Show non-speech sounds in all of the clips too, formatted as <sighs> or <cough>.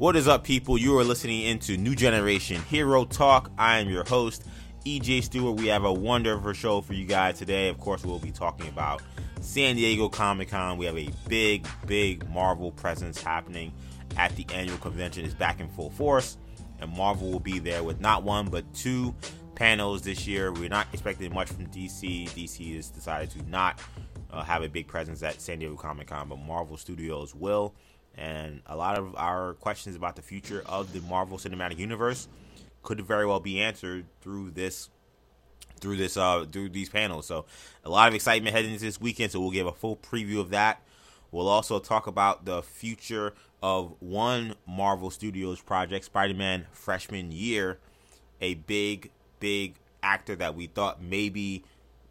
What is up, people? You are listening into New Generation Hero Talk. I am your host, EJ Stewart. We have a wonderful show for you guys today. Of course, we'll be talking about San Diego Comic Con. We have a big, big Marvel presence happening at the annual convention. It's back in full force, and Marvel will be there with not one but two panels this year. We're not expecting much from DC. DC has decided to not uh, have a big presence at San Diego Comic Con, but Marvel Studios will. And a lot of our questions about the future of the Marvel Cinematic Universe could very well be answered through this through this uh through these panels. So a lot of excitement heading into this weekend. So we'll give a full preview of that. We'll also talk about the future of one Marvel Studios project, Spider-Man Freshman Year, a big big actor that we thought maybe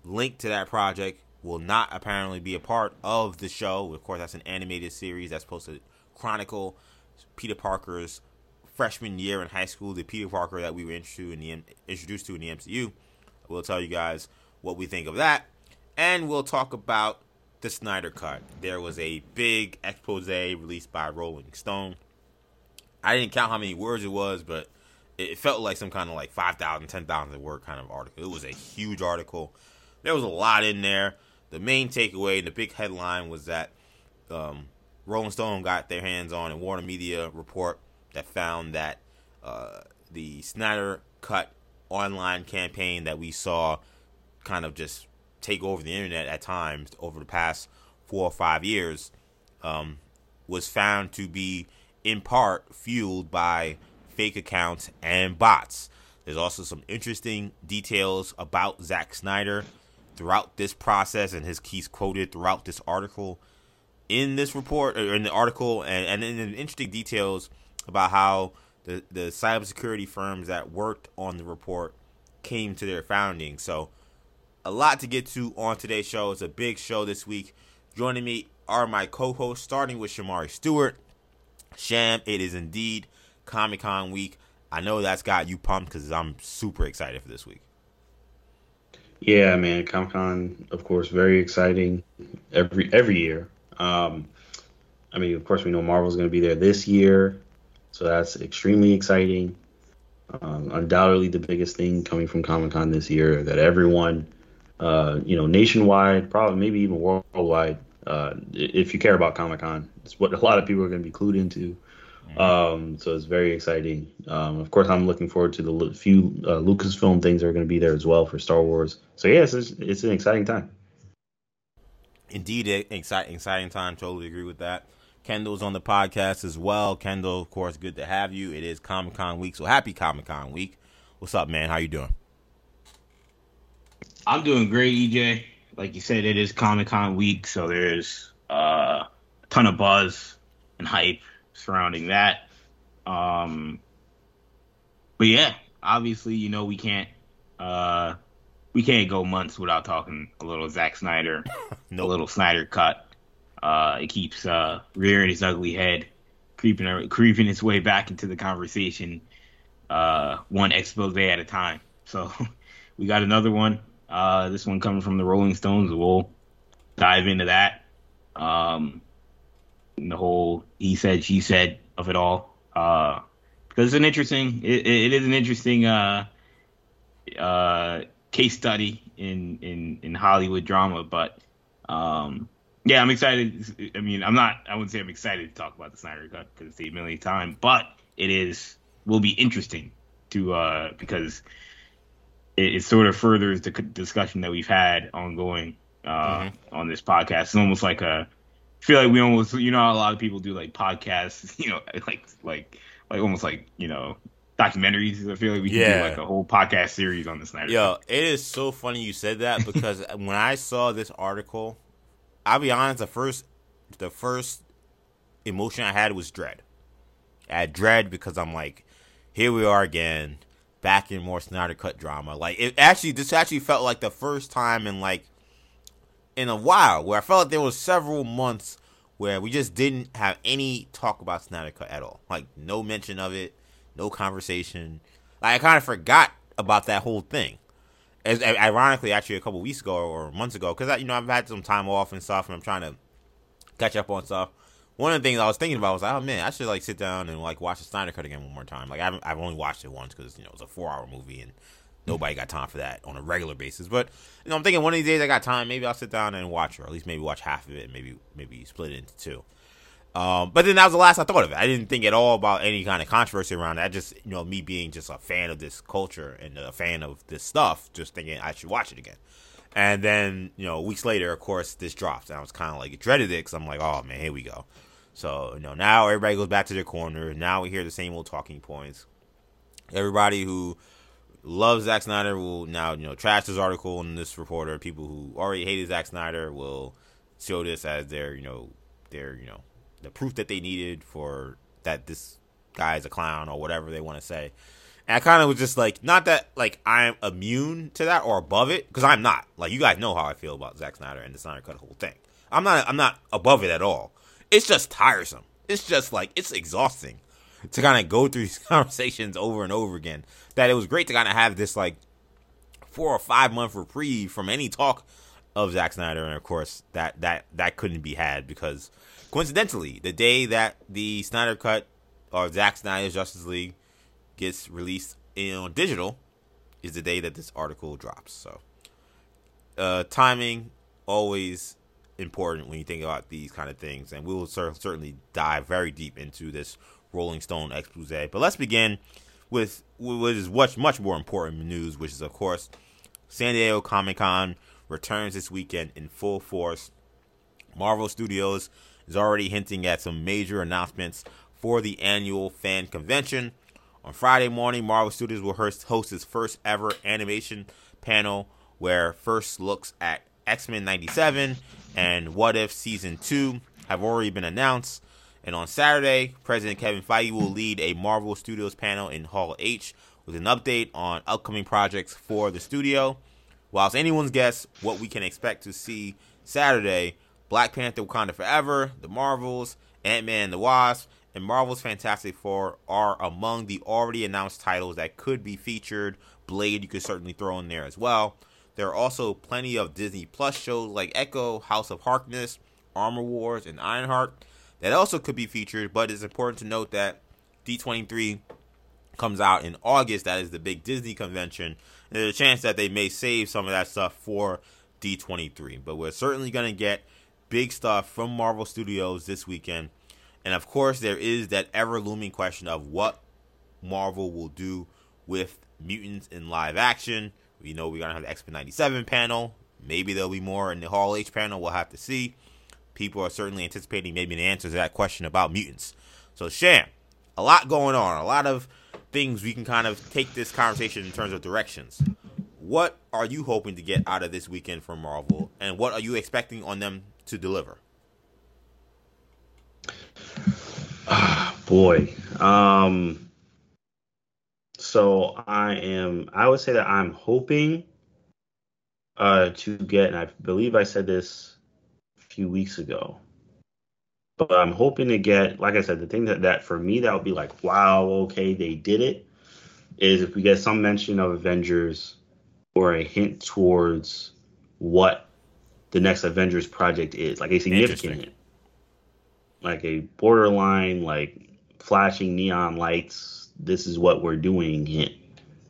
linked to that project will not apparently be a part of the show. Of course, that's an animated series that's supposed to chronicle Peter Parker's freshman year in high school, the Peter Parker that we were introduced to in the introduced to in the MCU. We'll tell you guys what we think of that, and we'll talk about the Snyder Cut. There was a big expose released by Rolling Stone. I didn't count how many words it was, but it felt like some kind of like 5,000, 10,000 word kind of article. It was a huge article. There was a lot in there. The main takeaway and the big headline was that um, Rolling Stone got their hands on a Warner Media report that found that uh, the Snyder Cut online campaign that we saw kind of just take over the internet at times over the past four or five years um, was found to be in part fueled by fake accounts and bots. There's also some interesting details about Zack Snyder throughout this process, and his keys quoted throughout this article in this report or in the article, and and in the interesting details about how the the cybersecurity firms that worked on the report came to their founding. So, a lot to get to on today's show. It's a big show this week. Joining me are my co-hosts, starting with Shamari Stewart. Sham, it is indeed Comic Con week. I know that's got you pumped because I'm super excited for this week. Yeah, man, Comic Con, of course, very exciting every every year. Um, I mean, of course, we know Marvel's going to be there this year, so that's extremely exciting. Um, undoubtedly, the biggest thing coming from Comic Con this year that everyone, uh, you know, nationwide, probably maybe even worldwide, uh, if you care about Comic Con, it's what <laughs> a lot of people are going to be clued into. Mm-hmm. Um, so it's very exciting. Um, of course, I'm looking forward to the few uh, Lucasfilm things that are going to be there as well for Star Wars. So yes, it's, it's an exciting time. Indeed, exciting, exciting time. Totally agree with that. Kendall's on the podcast as well. Kendall, of course, good to have you. It is Comic Con week, so happy Comic Con week. What's up, man? How you doing? I'm doing great, EJ. Like you said, it is Comic Con week, so there's uh, a ton of buzz and hype surrounding that. Um, but yeah, obviously, you know, we can't uh, we can't go months without talking a little Zack Snyder, <laughs> nope. a little Snyder cut. Uh, it keeps uh, rearing its ugly head, creeping creeping its way back into the conversation, uh, one expose at a time. <laughs> So we got another one. Uh, this one coming from the Rolling Stones. We'll dive into that. Um, the whole he said she said of it all uh, because it's an interesting it, it is an interesting uh, uh, case study in in in Hollywood drama but um, yeah I'm excited I mean I'm not I wouldn't say I'm excited to talk about the Snyder cut because it's eight million time but it is will be interesting to uh, because it, it, sort of furthers the discussion that we've had ongoing uh, mm-hmm. on this podcast it's almost like a feel like we almost you know a lot of people do like podcasts, <laughs> you know, like like like almost like you know documentaries. I feel like we can yeah. do like a whole podcast series on the Snyder. Yo, it is so funny you said that because <laughs> when I saw this article, I'll be honest, the first the first emotion I had was dread. I had dread because I'm like, here we are again, back in more Snyder cut drama. Like it actually this actually felt like the first time in like in a while where I felt like there was several months where we just didn't have any talk about Snyder Cut at all. Like no mention of it, no conversation. Like I kind of forgot about that whole thing. As, ironically, actually, a couple weeks ago or months ago, because you know I've had some time off and stuff, and I'm trying to catch up on stuff. one of the things I was thinking about was, oh man, I should like sit down and like watch the Snyder Cut again one more time. Like I haven't, I've only watched it once because you know it was a four hour movie and nobody got time for that on a regular basis. But you know, I'm thinking one of these days I got time, maybe I'll sit down and watch, or at least maybe watch half of it, and maybe maybe split it into two. Um, but then that was the last I thought of it. I didn't think at all about any kind of controversy around that. Just you know, me being just a fan of this culture and a fan of this stuff, just thinking I should watch it again. And then you know, weeks later, of course, this drops, and I was kind of like dreaded it because I'm like, oh man, here we go. So you know, now everybody goes back to their corner. Now we hear the same old talking points. Everybody who loves Zack Snyder will now you know trash this article and this reporter. People who already hated Zack Snyder will show this as their you know their you know the proof that they needed for that this guy is a clown or whatever they want to say. And I kind of was just like, not that like I'm immune to that or above it, because I'm not. Like you guys know how I feel about Zack Snyder and the Snyder Cut whole thing. I'm not. I'm not above it at all it's just tiresome. It's just like it's exhausting to kind of go through <laughs> these conversations over and over again. That it was great to kind of have this like four or five month reprieve from any talk of Zack Snyder, and of course that that that couldn't be had because coincidentally, the day that the Snyder Cut or Zack Snyder's Justice League gets released in digital is the day that this article drops. So, uh, timing always important when you think about these kind of things. And we will cer- certainly dive very deep into this Rolling Stone expose. But let's begin with what is much, much more important news, which is, of course, San Diego Comic Con returns this weekend in full force. Marvel Studios is already hinting at some major announcements for the annual fan convention. On Friday morning, Marvel Studios will host its first ever animation panel where first looks at X Men 97 and What If Season 2 have already been announced. And on Saturday, President Kevin Feige will lead a Marvel Studios panel in Hall H with an update on upcoming projects for the studio. Whilst anyone's guess what we can expect to see Saturday, Black Panther Wakanda Forever, The Marvels, Ant Man and the Wasp, and Marvel's Fantastic Four are among the already announced titles that could be featured. Blade, you could certainly throw in there as well. There are also plenty of Disney Plus shows like Echo, House of Harkness, Armor Wars, and Ironheart that also could be featured, but it's important to note that D23 comes out in August. That is the big Disney convention. There's a chance that they may save some of that stuff for D23. But we're certainly going to get big stuff from Marvel Studios this weekend. And of course, there is that ever looming question of what Marvel will do with mutants in live action. We know we're gonna have the X Men '97 panel. Maybe there'll be more in the Hall H panel. We'll have to see. People are certainly anticipating maybe the answer to that question about mutants. So Sham, a lot going on, a lot of things we can kind of take this conversation in terms of directions. What are you hoping to get out of this weekend from Marvel, and what are you expecting on them to deliver? <sighs> Boy, um, so I am. I would say that I'm hoping uh, to get, and I believe I said this a few weeks ago, but I'm hoping to get, like I said, the thing that that for me that would be like, wow, okay, they did it. Is if we get some mention of Avengers or a hint towards what the next Avengers project is, like a significant hint, like a borderline, like flashing neon lights this is what we're doing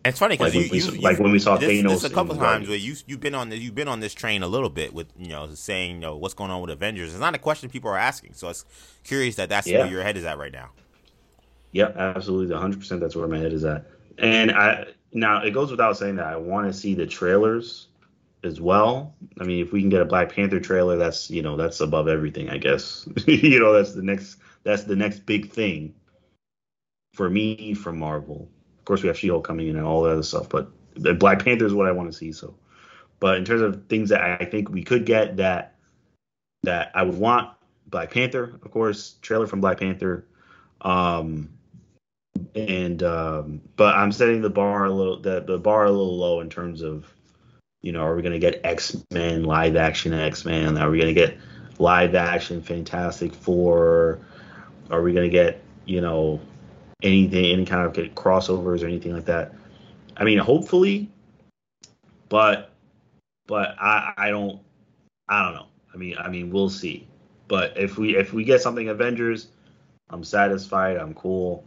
it's funny because like, you, you, like when we saw this, Thanos. This a couple times where you you've been on you've been on this train a little bit with you know saying you know what's going on with Avengers. It's not a question people are asking, so it's curious that that's yeah. where your head is at right now. Yep, absolutely, 100. percent That's where my head is at. And I now it goes without saying that I want to see the trailers as well. I mean, if we can get a Black Panther trailer, that's you know that's above everything, I guess. <laughs> you know, that's the next that's the next big thing for me from Marvel. Of course, we have She-Hulk coming in and all that other stuff, but Black Panther is what I want to see. So, but in terms of things that I think we could get that that I would want, Black Panther, of course, trailer from Black Panther. Um, and um, but I'm setting the bar a little the, the bar a little low in terms of you know are we gonna get X Men live action X Men? Are we gonna get live action Fantastic Four? Are we gonna get you know anything, any kind of crossovers or anything like that. I mean, hopefully, but but I I don't I don't know. I mean I mean we'll see. But if we if we get something Avengers, I'm satisfied. I'm cool,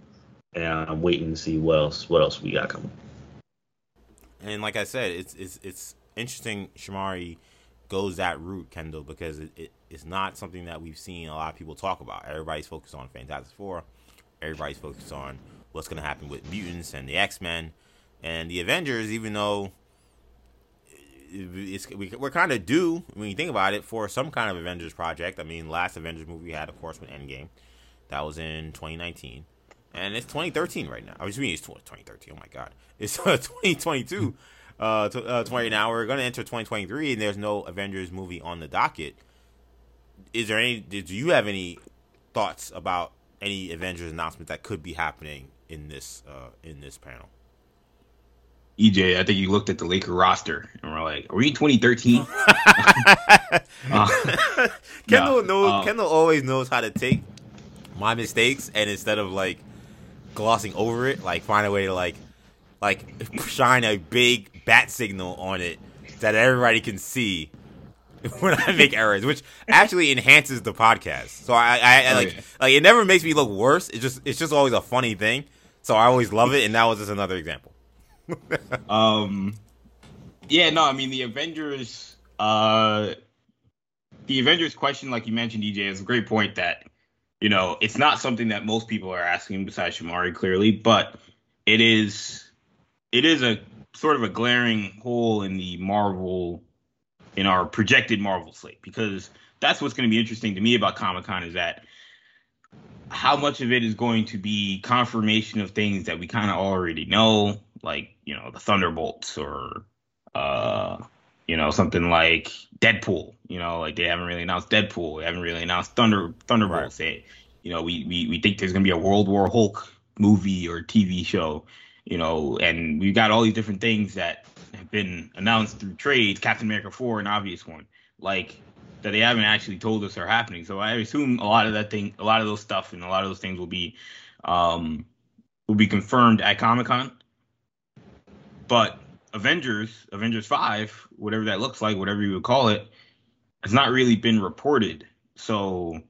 and I'm waiting to see what else what else we got coming. And like I said, it's it's it's interesting. Shamari goes that route, Kendall, because it, it, it's not something that we've seen a lot of people talk about. Everybody's focused on Fantastic Four. Everybody's focused on what's going to happen with mutants and the X Men and the Avengers. Even though it's we, are kind of due when you think about it for some kind of Avengers project. I mean, last Avengers movie we had, of course, with Endgame. That was in 2019, and it's 2013 right now. I mean, it's 2013. Oh my god, it's <laughs> uh, 2022. Uh, to, uh, 20 now we're going to enter 2023, and there's no Avengers movie on the docket. Is there any? Do you have any thoughts about any Avengers announcement that could be happening in this uh, in this panel? EJ, I think you looked at the Laker roster and we're like, "Are we in 2013?" <laughs> <laughs> uh, <laughs> Kendall no, knows. Uh, Kendall always knows how to take my mistakes and instead of like glossing over it, like find a way to like like shine a big bat signal on it that everybody can see <laughs> when I make errors, which actually enhances the podcast. So I, I, I oh, like, yeah. like it never makes me look worse. It's just, it's just always a funny thing. So I always love it, and that was just another example. <laughs> um, yeah, no, I mean the Avengers, uh, the Avengers question, like you mentioned, EJ, is a great point. That you know, it's not something that most people are asking besides Shamari, clearly, but it is, it is a sort of a glaring hole in the Marvel, in our projected Marvel slate, because that's what's going to be interesting to me about Comic Con is that how much of it is going to be confirmation of things that we kind of already know, like you know the Thunderbolts or uh, you know something like Deadpool. You know, like they haven't really announced Deadpool. They haven't really announced Thunder Thunderbolts. Right. They, you know, we, we we think there's gonna be a World War Hulk movie or TV show. You know, and we've got all these different things that have been announced through trades. Captain America four, an obvious one. Like that they haven't actually told us are happening. So I assume a lot of that thing, a lot of those stuff, and a lot of those things will be um, will be confirmed at Comic Con. But Avengers, Avengers five, whatever that looks like, whatever you would call it, has not really been reported. So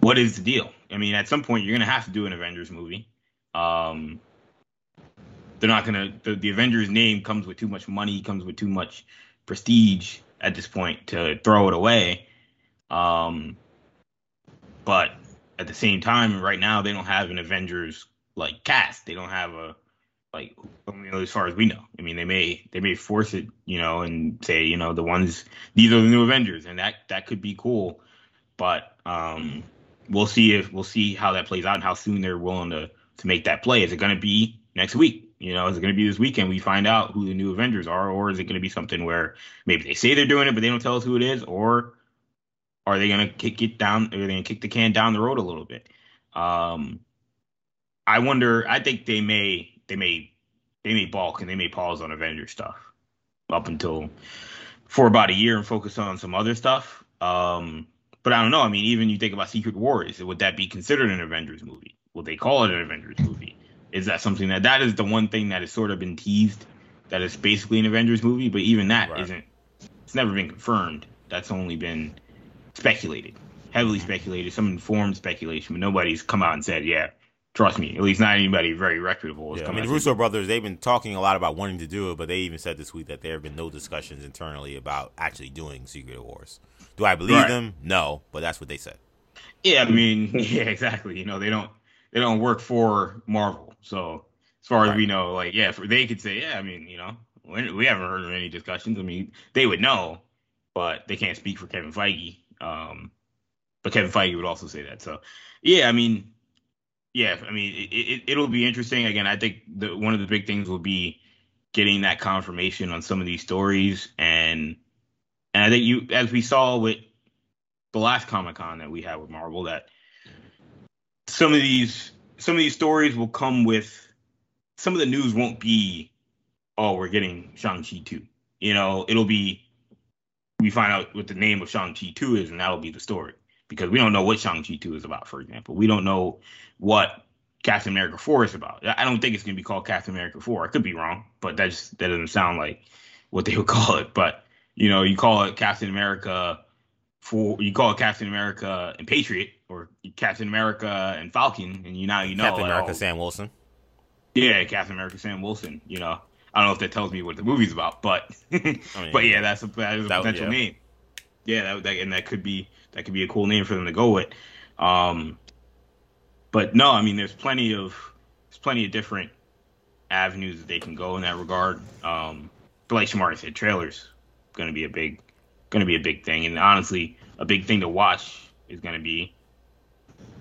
what is the deal? I mean, at some point you're gonna have to do an Avengers movie. Um, they're not gonna. The, the Avengers name comes with too much money, comes with too much prestige at this point to throw it away. Um, but at the same time, right now they don't have an Avengers like cast. They don't have a like I mean, as far as we know. I mean, they may they may force it, you know, and say you know the ones these are the new Avengers, and that that could be cool. But um, we'll see if we'll see how that plays out and how soon they're willing to to make that play. Is it going to be next week? You know, is it going to be this weekend? We find out who the new Avengers are, or is it going to be something where maybe they say they're doing it, but they don't tell us who it is, or are they going to kick it down? Are they going to kick the can down the road a little bit? Um, I wonder. I think they may, they may, they may balk and they may pause on Avengers stuff up until for about a year and focus on some other stuff. Um, but I don't know. I mean, even you think about Secret Wars, would that be considered an Avengers movie? Would they call it an Avengers movie? is that something that that is the one thing that has sort of been teased that is basically an Avengers movie, but even that right. not it's never been confirmed. That's only been speculated, heavily mm-hmm. speculated, some informed speculation, but nobody's come out and said, yeah, trust me, at least not anybody very reputable. Yeah, I mean, the Russo brothers, they've been talking a lot about wanting to do it, but they even said this week that there have been no discussions internally about actually doing Secret Wars. Do I believe right. them? No, but that's what they said. Yeah, I mean, <laughs> yeah, exactly. You know, they don't they don't work for Marvel. So as far right. as we know, like yeah, for, they could say yeah. I mean, you know, we haven't heard of any discussions. I mean, they would know, but they can't speak for Kevin Feige. Um, but Kevin Feige would also say that. So yeah, I mean, yeah, I mean, it, it, will be interesting. Again, I think the, one of the big things will be getting that confirmation on some of these stories, and and I think you, as we saw with the last Comic Con that we had with Marvel, that some of these some of these stories will come with some of the news won't be oh we're getting Shang-Chi 2. You know, it'll be we find out what the name of Shang-Chi 2 is and that'll be the story because we don't know what Shang-Chi 2 is about for example. We don't know what Captain America 4 is about. I don't think it's going to be called Captain America 4. I could be wrong, but that just that doesn't sound like what they would <laughs> call it. But you know, you call it Captain America for you call it Captain America and Patriot or Captain America and Falcon, and you now you know Captain like, America oh, Sam Wilson. Yeah, Captain America Sam Wilson. You know, I don't know if that tells me what the movie's about, but <laughs> mean, but yeah, that's a, that is a that, potential yeah. name. Yeah, that, that, and that could be that could be a cool name for them to go with. Um, but no, I mean, there's plenty of there's plenty of different avenues that they can go in that regard. Um, but like Shamar said, trailers going to be a big going to be a big thing, and honestly, a big thing to watch is going to be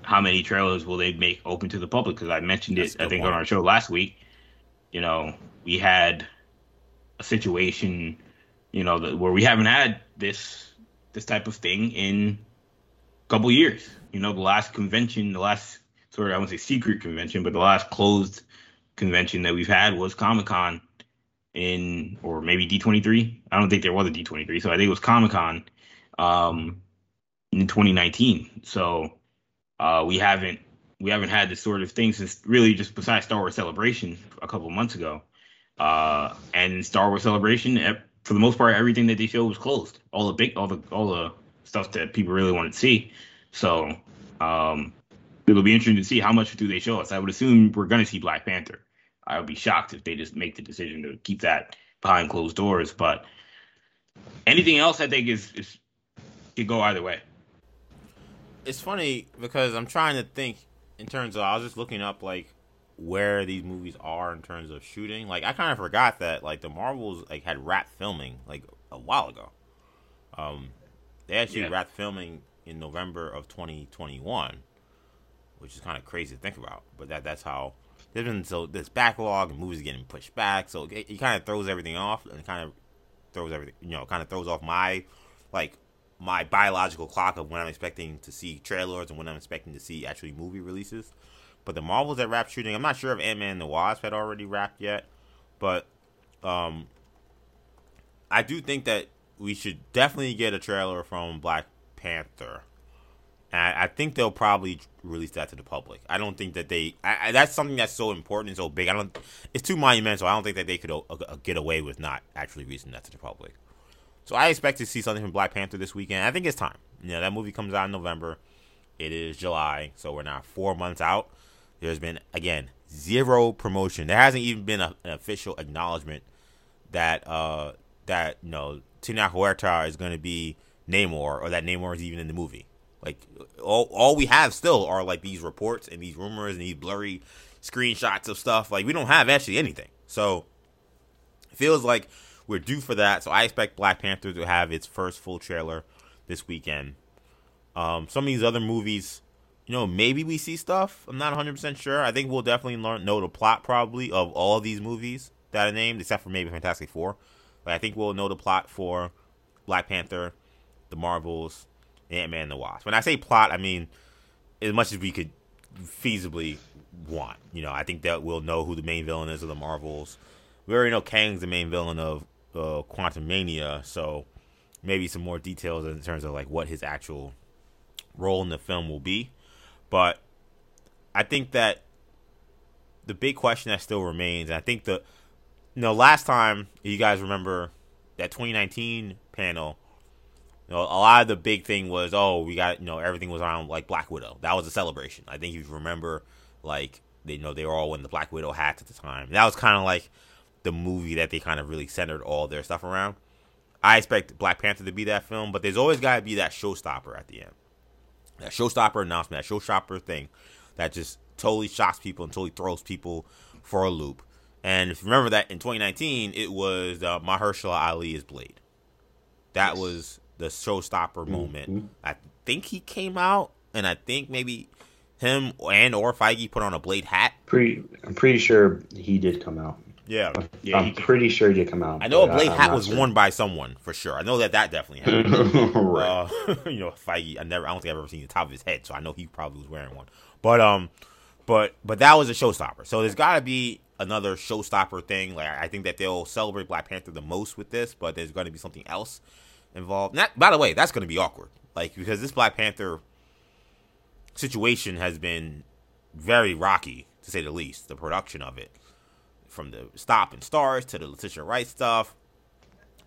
how many trailers will they make open to the public? Because I mentioned it, I think, on our show last week. You know, we had a situation, you know, that, where we haven't had this this type of thing in a couple years. You know, the last convention, the last sort of I won't say secret convention, but the last closed convention that we've had was Comic Con in or maybe D23. I don't think there was a D23, so I think it was Comic Con um, in 2019. So uh, we haven't we haven't had this sort of thing since really just besides Star Wars Celebration a couple months ago. Uh, and Star Wars Celebration, for the most part, everything that they showed was closed. All the big, all the all the stuff that people really wanted to see. So um, it'll be interesting to see how much do they show us. I would assume we're going to see Black Panther. I would be shocked if they just make the decision to keep that behind closed doors. But anything else, I think is is could go either way. It's funny because I'm trying to think in terms of I was just looking up like where these movies are in terms of shooting. Like I kind of forgot that like the Marvels like had wrapped filming like a while ago. Um, they actually yeah. wrapped filming in November of 2021, which is kind of crazy to think about. But that that's how there's been so this backlog and movies getting pushed back, so it, it kind of throws everything off and kind of throws everything you know kind of throws off my like my biological clock of when I'm expecting to see trailers and when I'm expecting to see actually movie releases. But the Marvels at wrap shooting, I'm not sure if Ant Man and the Wasp had already wrapped yet, but um, I do think that we should definitely get a trailer from Black Panther. And I, think they'll probably release that to the public. I don't think that they. I, I, that's something that's so important and so big. I don't. It's too monumental. I don't think that they could uh, uh, get away with not actually releasing that to the public. So I expect to see something from Black Panther this weekend. I think it's time. You know, that movie comes out in November. It is July, so we're now four months out. There's been again zero promotion. There hasn't even been a, an official acknowledgement that uh that you know Tenoch Huerta is going to be Namor or that Namor is even in the movie. Like all all we have still are like these reports and these rumors and these blurry screenshots of stuff. Like we don't have actually anything. So it feels like we're due for that. So I expect Black Panther to have its first full trailer this weekend. Um, some of these other movies, you know, maybe we see stuff. I'm not 100% sure. I think we'll definitely learn know the plot probably of all these movies that are named, except for maybe Fantastic Four. But I think we'll know the plot for Black Panther, the Marvels, Ant Man the Wasp. When I say plot, I mean as much as we could feasibly want. You know, I think that we'll know who the main villain is of the Marvels. We already know Kang's the main villain of uh, Quantumania, so maybe some more details in terms of like what his actual role in the film will be. But I think that the big question that still remains, and I think the you know last time you guys remember that 2019 panel, you know, a lot of the big thing was oh we got you know everything was around like Black Widow. That was a celebration. I think you remember like they you know they were all in the Black Widow hats at the time. That was kind of like the movie that they kind of really centered all their stuff around. I expect Black Panther to be that film, but there's always got to be that showstopper at the end. That showstopper announcement, that showstopper thing that just totally shocks people and totally throws people for a loop. And if you remember that in 2019, it was uh, Mahershala Ali is Blade. That was the showstopper mm-hmm. moment. I think he came out, and I think maybe him and or Feige put on a Blade hat. Pretty, I'm pretty sure he did come out. Yeah, yeah I'm pretty sure he did come out. I know a Blade I, hat was sure. worn by someone for sure. I know that that definitely happened. <laughs> right. Uh, <laughs> you know, Feige. I never. I don't think I've ever seen the top of his head, so I know he probably was wearing one. But um, but but that was a showstopper. So there's got to be another showstopper thing. Like I think that they'll celebrate Black Panther the most with this, but there's going to be something else involved. Not, by the way, that's going to be awkward. Like because this Black Panther situation has been very rocky to say the least. The production of it from the stop and stars to the Letitia Wright stuff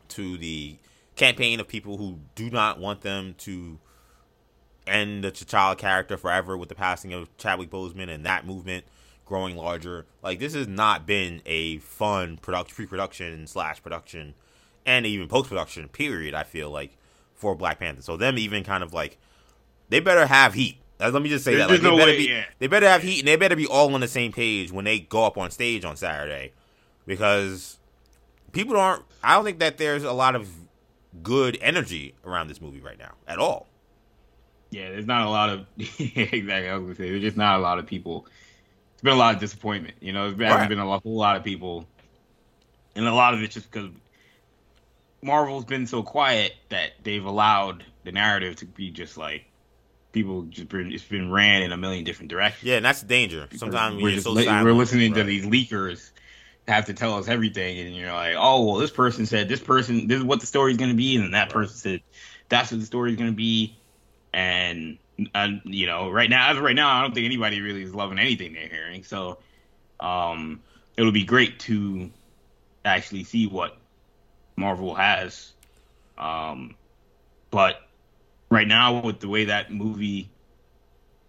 to the campaign of people who do not want them to end the T'Challa character forever with the passing of Chadwick Boseman and that movement growing larger. Like this has not been a fun production, pre-production slash production, and even post-production period. I feel like for Black Panther. So them even kind of like they better have heat. Let me just say There's that like, they better way- be yeah. they better have heat and they better be all on the same page when they go up on stage on Saturday, because people aren't. I don't think that there's a lot of good energy around this movie right now at all. Yeah, there's not a lot of <laughs> exactly. I was gonna say there's just not a lot of people. It's been a lot of disappointment. You know, there Right. hasn't been a lot, whole lot of people, and a lot of it's just because Marvel's been so quiet that they've allowed the narrative to be just like people just been it's been ran in a million different directions. Yeah, and that's the danger. Sometimes we're just so li- silent, we're listening to these leakers have to tell us everything, and you're like, oh well, this person said this person this is what the story's going to be, and then that person said that's what the story's going to be, and and you know, right now as of right now, I don't think anybody really is loving anything they're hearing. So, um, it'll be great to actually see what Marvel has, um, but right now with the way that movie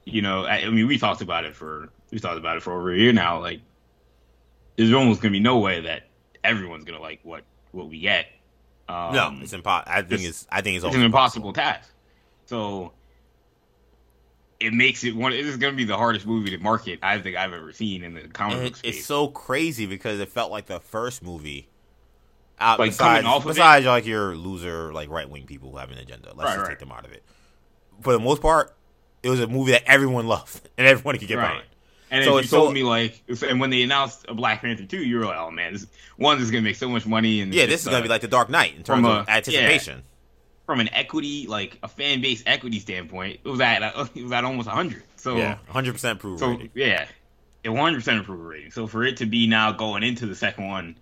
you know, I, I mean, we talked about it for we talked about it for over a year now. Like, there's almost gonna be no way that everyone's gonna like what what we get. Um, no, it's impossible. I think it's-. I think it's, it's an impossible task. So it makes it one. It is gonna be the hardest movie to market I think I've ever seen in the comic book it- it's so crazy because it felt like the first movie. Out, Like, besides, coming off of besides like your loser, like right wing people who have an agenda. Let's Right, just right. take them out of it. For the most part, it was a movie that everyone loved <laughs> and everyone could get Right. behind. And So you told so- me like, and when they announced a Black Panther two, you were like, "Oh man, this one this is gonna make so much money." And Yeah, this is gonna uh, be like the Dark Knight in terms from of a- anticipation. from an equity, like a fan base equity standpoint, it was at uh, <laughs> it was at almost hundred. So Yeah, hundred percent approval. So rating. yeah, a one hundred percent approval rating. So for it to be now going into the second one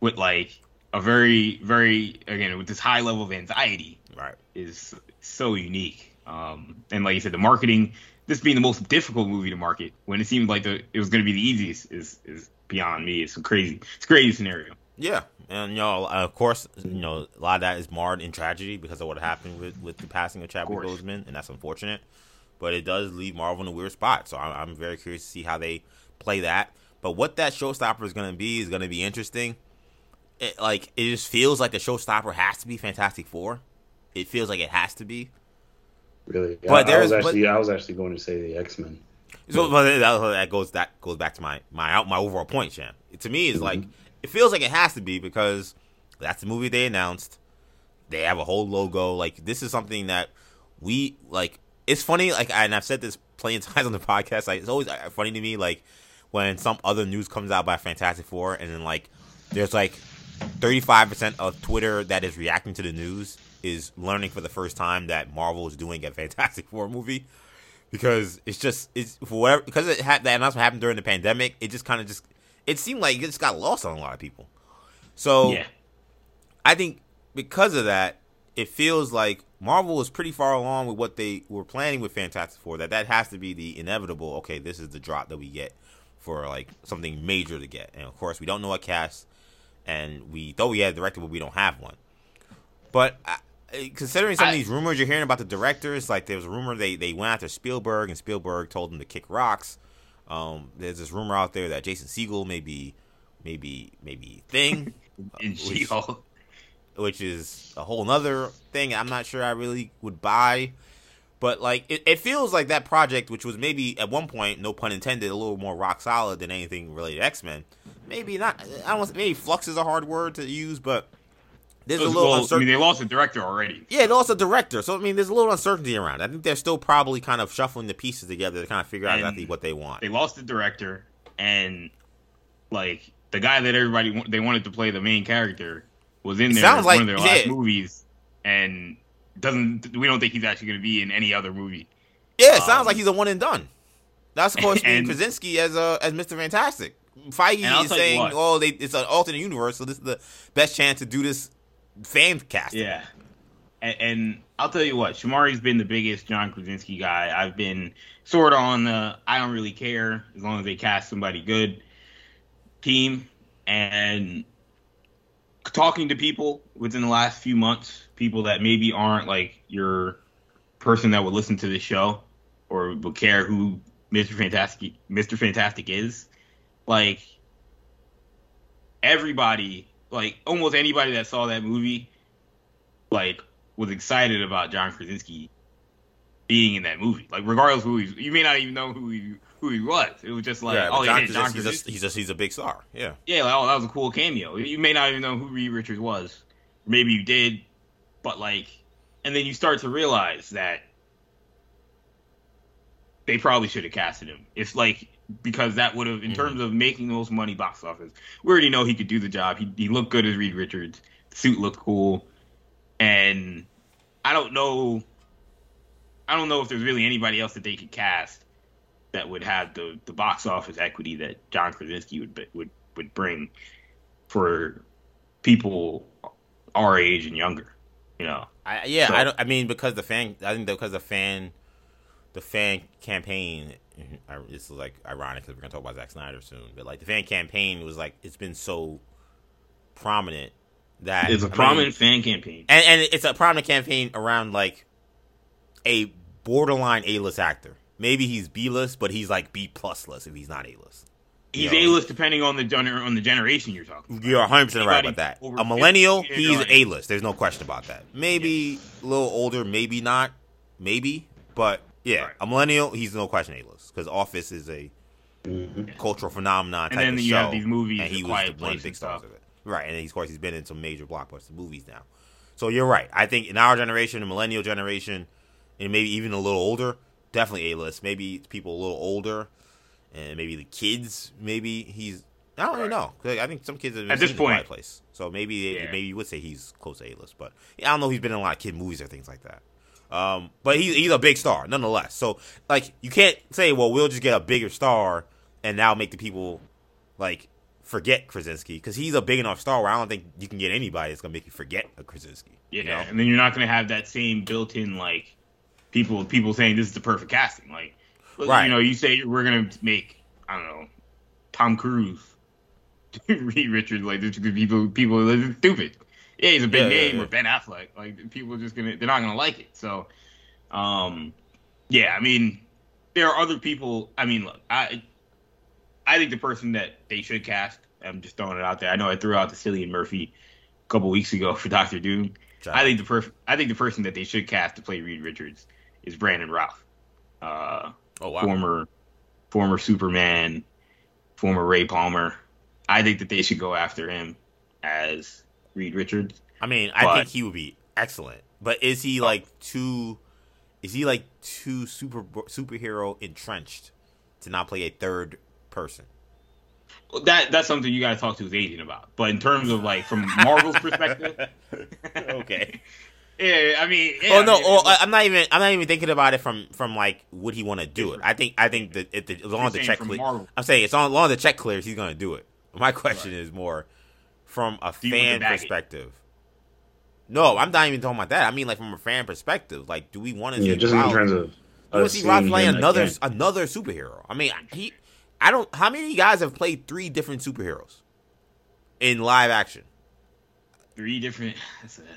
with like a very, very again with this high level of anxiety Right. is so unique. Um, and like you said, the marketing, this being the most difficult movie to market when it seemed like the it was going to be the easiest is is beyond me. It's a crazy, it's a crazy scenario. Yeah, and you know, of course, you know, a lot of that is marred in tragedy because of what happened with, with the passing of Chadwick. Boseman, and that's unfortunate. But it does leave Marvel in a weird spot, so I'm, I'm very curious to see how they play that. But what that showstopper is going to be is going to be interesting. It, like it just feels like the showstopper has to be Fantastic Four. It feels like it has to be. Really, But I, I was there's- but- actually I was actually going to say the X Men. So but that, that goes that goes back to my my out my overall point, Sham. To me, is like it feels like it has to be because that's the movie they announced. They have a whole logo. Like this is something that we like. It's funny, like, and I've said this plenty of <laughs> times on the podcast. Like, it's always uh, funny to me, like when some other news comes out by Fantastic Four, and then like there's like 35 percent of Twitter that is reacting to the news is learning for the first time that Marvel is doing a <laughs> Fantastic Four movie because it's just it's for whatever because it had that announcement happened during the pandemic. It just kind of just it seemed like it just got lost on a lot of people. So Yeah, I think because of that, it feels like Marvel is pretty far along with what they were planning with Fantastic Four. That that has to be the inevitable. Okay, this is the drop that we get for like something major to get, and of course we don't know a cast, and we thought we had a director, but we don't have one. But uh, considering some of these rumors you're hearing about the directors, like there was a rumor they they went after Spielberg, and Spielberg told them to kick rocks. Um, there's this rumor out there that Jason Segel may be, maybe maybe thing in <laughs> which- which is a whole nother thing I'm not sure I really would buy. But like it, it feels like that project, which was maybe at one point, no pun intended, a little more rock solid than anything related to X Men. Maybe not. I don't. Maybe flux is a hard word to use, but there's a little Well, I mean, they lost a director already. yeah, they lost also director. So I mean, there's a little uncertainty around. it. I think they're still probably kind of shuffling the pieces together to kind of figure out exactly what they want. They lost the director, and like the guy that everybody they wanted to play the main character was in there sounds like- one of their last yeah. movies, and doesn't we don't think he's actually going to be in any other movie. Yeah, it sounds Um, like he's a one and done. That's of course <laughs> and- Krasinski as uh, as Mr. Fantastic. Feige is saying, "Oh, they, it's an alternate universe, so this is the best chance to do this fan casting." Yeah. And, and I'll tell you what, Shamari's been the biggest John Krasinski guy. I've been sort of on the I don't really care as long as they cast somebody good team. And talking to people within the last few months, people that maybe aren't like your person that would listen to the show or would care who Mr. Fantastic Mr. Fantastic is, like everybody, like almost anybody that saw that movie, like was excited about John Krasinski being in that movie. Like regardless who he, you may not even know who he who he was. It was just like, yeah, oh John yeah, John Krasinski. a, he's just he's a big star. Yeah. Yeah, like, oh, that was a cool cameo. You may not even know who Reed Richards was. Maybe you did, but like, and then you start to realize that they probably should have casted him. It's like because that would have, in Mhm. terms of making the most money box office, we already know he could do the job. He, he looked good as Reed Richards. The suit looked cool, and I don't know. I don't know if there's really anybody else that they could cast that would have the, the box office equity that John Krasinski would would would bring for people our age and younger. You know, I, yeah, So- I don't. I mean, because the fan, I think because the fan, the fan campaign. I, this is like ironic because we're gonna talk about Zack Snyder soon, but like the fan campaign was like it's been so prominent that it's a I mean, prominent fan campaign. and and it's a prominent campaign around like a borderline A list actor. Maybe he's B list, but he's like B plus list if he's not A list. He's you know, A list depending on the gener- on the generation you're talking. About. You're 100 percent right about that. A millennial, he's A list. There's no question about that. Maybe a little older, maybe not, maybe, but yeah, Right. a millennial, he's no question A list because Office is a Mhm. cultural phenomenon And type then of you show, have these movies, and he was Quiet one of Place the big stars of it. Right, and of course he's been in some major blockbuster movies now. So you're right. I think in our generation, the millennial generation, and maybe even a little older, definitely A list. Maybe people a little older, and maybe the kids. Maybe he's. I don't really know. I think some kids have At this point- place, so maybe Yeah. maybe you would say he's close to A list. But I don't know. He's been in a lot of kid movies or things like that. Um, but he's he's a big star nonetheless. So like you can't say, well, we'll just get a bigger star and now make the people like forget Krasinski because he's a big enough star where I don't think you can get anybody that's gonna make you forget a Krasinski. Yeah, you know? and then you're not going to have that same built-in like people people saying this is the perfect casting. Like, Right. you know, you say we're going to make I don't know Tom Cruise, <laughs> Reed Richards, like this because people people this stupid. Yeah, he's a big Yeah, yeah, name yeah. or Ben Affleck. Like people are just gonna they're not gonna like it. So, um, yeah, I mean, there are other people. I mean, look, I I think the person that they should cast. I'm just throwing it out there. I know I threw out the Cillian Murphy a couple weeks ago <laughs> for Doctor Doom. I think the per- I think the person that they should cast to play Reed Richards is Brandon Routh, uh, oh wow, former former Superman, former Ray Palmer. I think that they should go after him as Reed Richards. I mean, I but- think he would be excellent. But is he like too? Is he like too super superhero entrenched to not play a third person? Well, That that's something you got to talk to his agent about. But in terms of like from Marvel's perspective, <laughs> okay. <laughs> yeah, I mean, yeah, oh no, I mean, oh, I- I'm not even. I'm not even thinking about it from from like would he want to do it. I think I think that if the, as long as the check from clear, I'm saying it's on as long as the check clears, he's gonna do it. My question is more from a Do fan the baggage? perspective. No, I'm not even talking about that. I mean like from a fan perspective. Like, do we want to Yeah, see just in terms of you want us to see Rob seeing play another another superhero? I mean, he. I don't. How many guys have played three different superheroes in live action? Three different.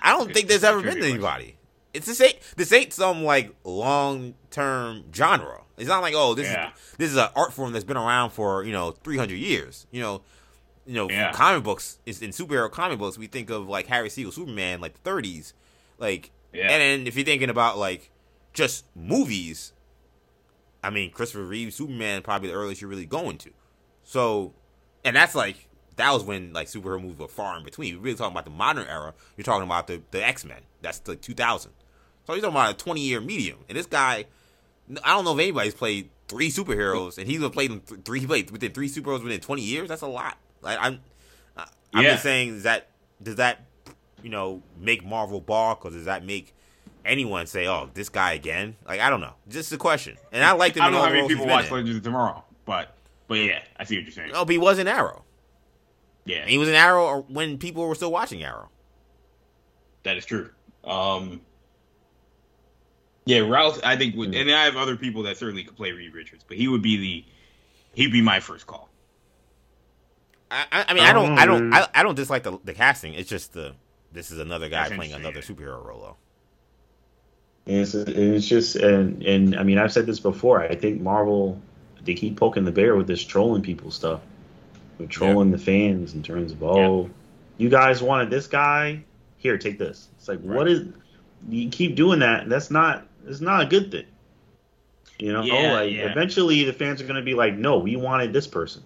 I don't think there's ever been anybody. It's this ain't this ain't some like long term genre. It's not like oh this Yeah. is this is an art form that's been around for you know 300 years. You know, you know Yeah. comic books is in superhero comic books we think of like Harry Siegel Superman like the 30s, like Yeah. and then if you're thinking about like just movies, I mean Christopher Reeve Superman probably the earliest you're really going to. So, and that's like that was when like superhero movies were far in between. We're really talking about the modern era. You're talking about the the X Men. That's the 2000. So you're talking about a 20 year medium. And this guy, I don't know if anybody's played three superheroes, and he's played them th- three. He played within three superheroes within 20 years. That's a lot. Like I'm, I'm Yeah. just saying, is that does that you know make Marvel balk, or does that make anyone say, "Oh, this guy again"? Like I don't know. Just a question. And I like. I don't know how many people watch. Legends of Tomorrow, but but yeah, I see what you're saying. Oh, but he was in Arrow. Yeah, And he was in Arrow when people were still watching Arrow. That is true. Um, yeah, Routh. I think, would, and I have other people that certainly could play Reed Richards, but he would be the he'd be my first call. I, I mean, I don't, I don't, I, I don't dislike the, the casting. It's just the this is another guy That's playing another superhero role. Though. It's, it's just and and I mean I've said this before. I think Marvel they keep poking the bear with this trolling people stuff, with trolling yeah. the fans in terms of oh, yeah. you guys wanted this guy, here take this. It's like right. what is you keep doing that? That's not it's not a good thing. You know, yeah, like eventually the fans are going to be like, no, we wanted this person.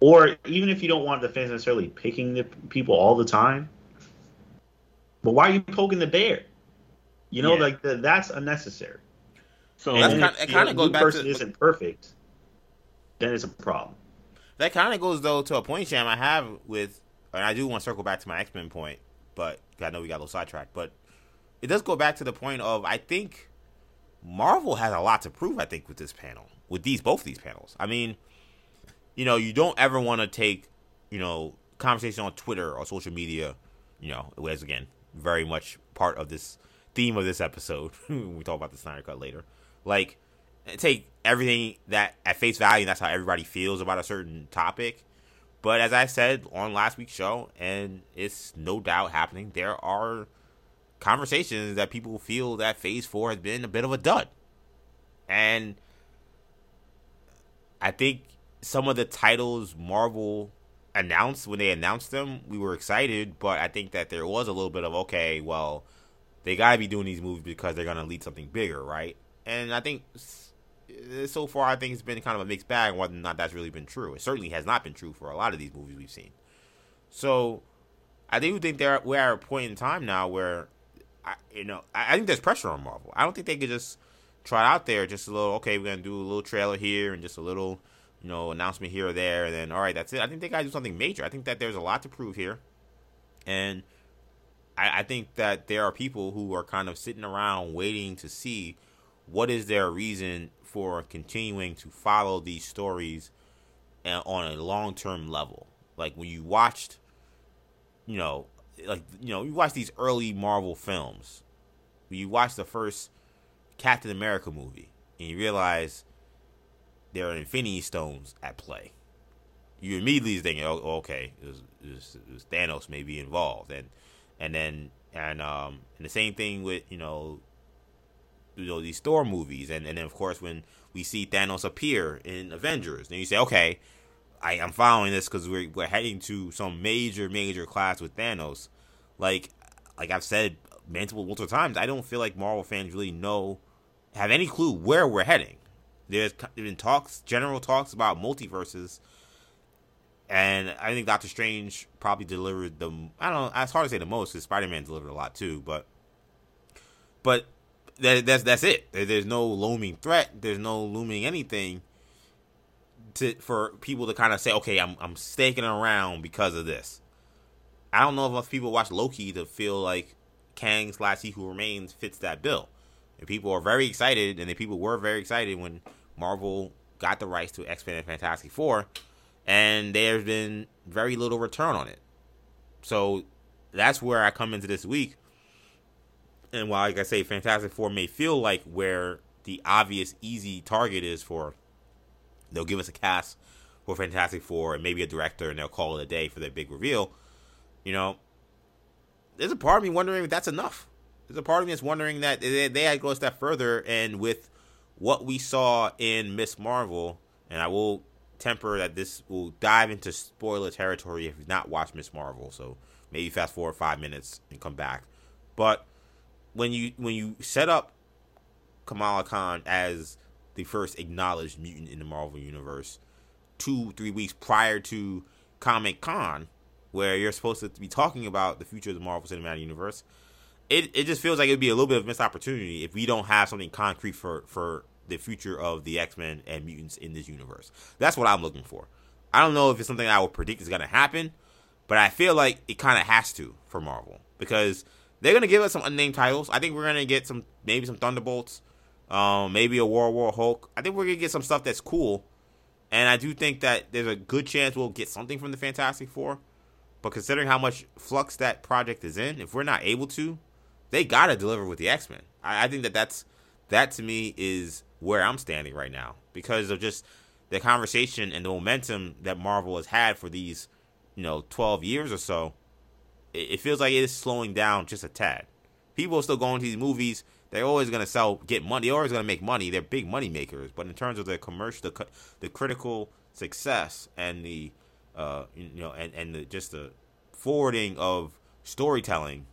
Or even if you don't want the fans necessarily picking the people all the time, but why are you poking the bear? You know, yeah. like the, that's unnecessary. So and that's kind, it kind of goes back person to isn't perfect, then it's a problem. That kind of goes though to a point, Sham, I have with, and I do want to circle back to my X Men point, but I know we got a little sidetracked, but it does go back to the point of I think Marvel has a lot to prove. I think with this panel, with these both these panels. I mean, you know, you don't ever want to take, you know, conversation on Twitter or social media, you know, as again, very much part of this theme of this episode. <laughs> we talk about the Snyder Cut later. Like, take everything that at face value, that's how everybody feels about a certain topic. But as I said on last week's show, and it's no doubt happening, there are conversations that people feel that Phase 4 has been a bit of a dud. And I think some of the titles Marvel announced when they announced them, we were excited, but I think that there was a little bit of okay, well, they got to be doing these movies because they're going to lead something bigger, right? And I think Uh, so far, I think it's been kind of a mixed bag whether or not that's really been true. It certainly has not been true for a lot of these movies we've seen. So I do think they're we're at a point in time now where, I, you know, I, I think there's pressure on Marvel. I don't think they could just try out there just a little. Okay, we're gonna do a little trailer here and just a little you know, announcement here or there, and then all right, that's it. I think they got to do something major. I think that there's a lot to prove here, and I, I, think that there are people who are kind of sitting around waiting to see what is their reason for continuing to follow these stories on a long term level. Like when you watched, you know, like you know, you watch these early Marvel films. When you watch the first Captain America movie, and you realize there are Infinity Stones at play. You immediately think, oh, okay, it was, it was, it was Thanos may be involved, and and then and um and the same thing with you know you know these Thor movies, and and then of course when we see Thanos appear in Avengers, then you say, okay, I am following this because we're we're heading to some major major class with Thanos. Like like I've said multiple multiple times, I don't feel like Marvel fans really know have any clue where we're heading. There's been talks, general talks about multiverses, and I think Doctor Strange probably delivered the. I don't know. It's hard to say the most because Spider Man delivered a lot too, but but that, that's that's it. There's no looming threat. There's no looming anything to for people to kind of say, okay, I'm I'm staking around because of this. I don't know if enough people watch Loki to feel like Kang slash He Who Remains fits that bill. And people are very excited, and the people were very excited when Marvel got the rights to X Men and Fantastic Four, and there's been very little return on it. So that's where I come into this week. And while, like I say, Fantastic Four may feel like where the obvious, easy target is for, they'll give us a cast for Fantastic Four and maybe a director, and they'll call it a day for their big reveal. You know, there's a part of me wondering if that's enough there's a part of me that's wondering that they, they had to go a step further, and with what we saw in Miss Marvel, and I will temper that this will dive into spoiler territory if you've not watched Miss Marvel. So maybe fast forward five minutes and come back. But when you when you set up Kamala Khan as the first acknowledged mutant in the Marvel universe, two three weeks prior to Comic Con, where you're supposed to be talking about the future of the Marvel Cinematic Universe, it, it just feels like it'd be a little bit of a missed opportunity if we don't have something concrete for for the future of the X Men and mutants in this universe. That's what I'm looking for. I don't know if it's something I would predict is gonna happen, but I feel like it kind of has to for Marvel because they're gonna give us some unnamed titles. I think we're gonna get some maybe some Thunderbolts, um, maybe a World War Hulk. I think we're gonna get some stuff that's cool, and I do think that there's a good chance we'll get something from the Fantastic Four. But considering how much flux that project is in, if we're not able to, they gotta deliver with the X Men. I, I think that that's that to me is where I'm standing right now because of just the conversation and the momentum that Marvel has had for these you know, 12 years or so, it, feels like it is slowing down just a tad. People are still going to these movies. They're always going to sell, get money. They're always going to make money. They're big money makers. But in terms of the commercial, the, the critical success and the, uh, you know, and, and the, just the forwarding of storytelling,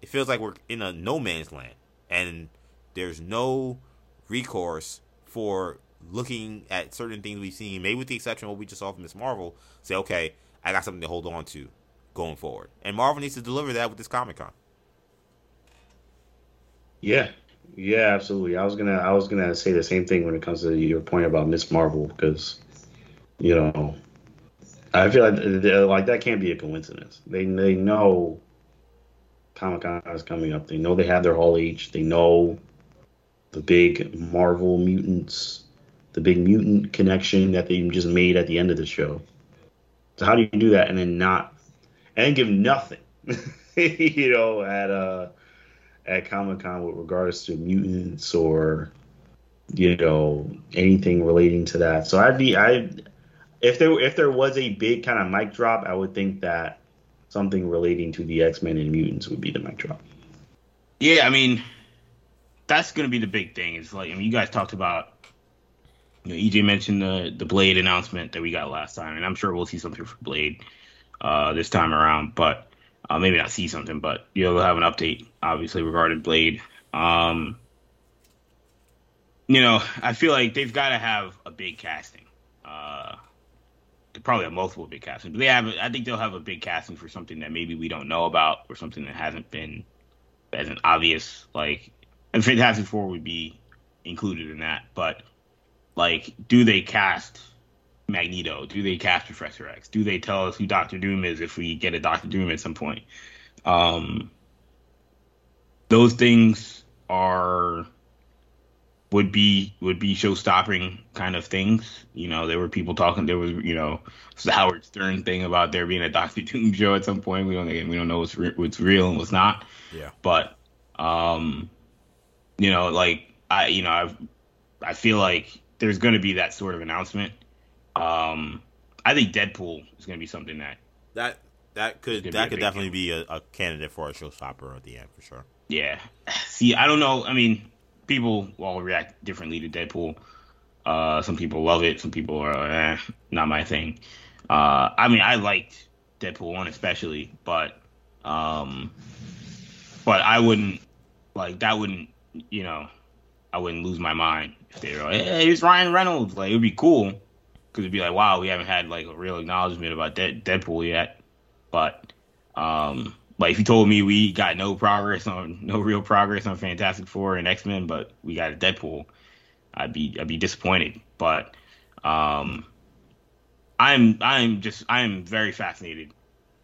it feels like we're in a no man's land. And there's no recourse for looking at certain things we've seen, maybe with the exception of what we just saw from Miss Marvel, say, okay, I got something to hold on to going forward. And Marvel needs to deliver that with this Comic Con. Yeah. Yeah, absolutely. I was gonna I was gonna say the same thing when it comes to your point about Miss Marvel because you know I feel like like that can't be a coincidence. They they know Comic Con is coming up. They know they have their Hall H. They know the big Marvel mutants, the big mutant connection that they just made at the end of the show. So how do you do that and then not and give nothing, <laughs> you know, at uh at Comic Con with regards to mutants or you know anything relating to that. So I'd be I if there if there was a big kind of mic drop, I would think that something relating to the X Men and mutants would be the mic drop. Yeah, I mean that's gonna be the big thing. Is like I mean you guys talked about you know, EJ mentioned the the Blade announcement that we got last time, and I'm sure we'll see something for Blade uh, this time around. But uh, maybe not see something, but you'll have an update, obviously, regarding Blade. Um, you know, I feel like they've got to have a big casting. Uh, probably have multiple big casting, but they have. I think they'll have a big casting for something that maybe we don't know about, or something that hasn't been as an obvious. Like, and Fantastic Four would be included in that, but like, do they cast Magneto? Do they cast Professor X? Do they tell us who Doctor Doom is if we get a Doctor Doom at some point? Um, those things are would be would be show stopping kind of things. You know, there were people talking. There was you know the Howard Stern thing about there being a Doctor <laughs> Doom show at some point. We don't we don't know what's re- what's real and what's not. Yeah. But um, you know, like I you know I I feel like there's going to be that sort of announcement. Um, I think Deadpool is going to be something that that that could that could definitely be a, a, candidate for a showstopper at the end for sure. Yeah. See, I don't know. I mean, people all react differently to Deadpool. Uh, some people love it. Some people are eh, not my thing. Uh, I mean, I liked Deadpool one especially, but um, but I wouldn't like that. Wouldn't you know? I wouldn't lose my mind if they were like, "Hey, it's Ryan Reynolds." Like, it'd be cool because it'd be like, "Wow, we haven't had like a real acknowledgement about De- Deadpool yet." But, um, like if you told me we got no progress on no real progress on Fantastic Four and X Men, but we got a Deadpool, I'd be I'd be disappointed. But, um, I'm I'm just I'm very fascinated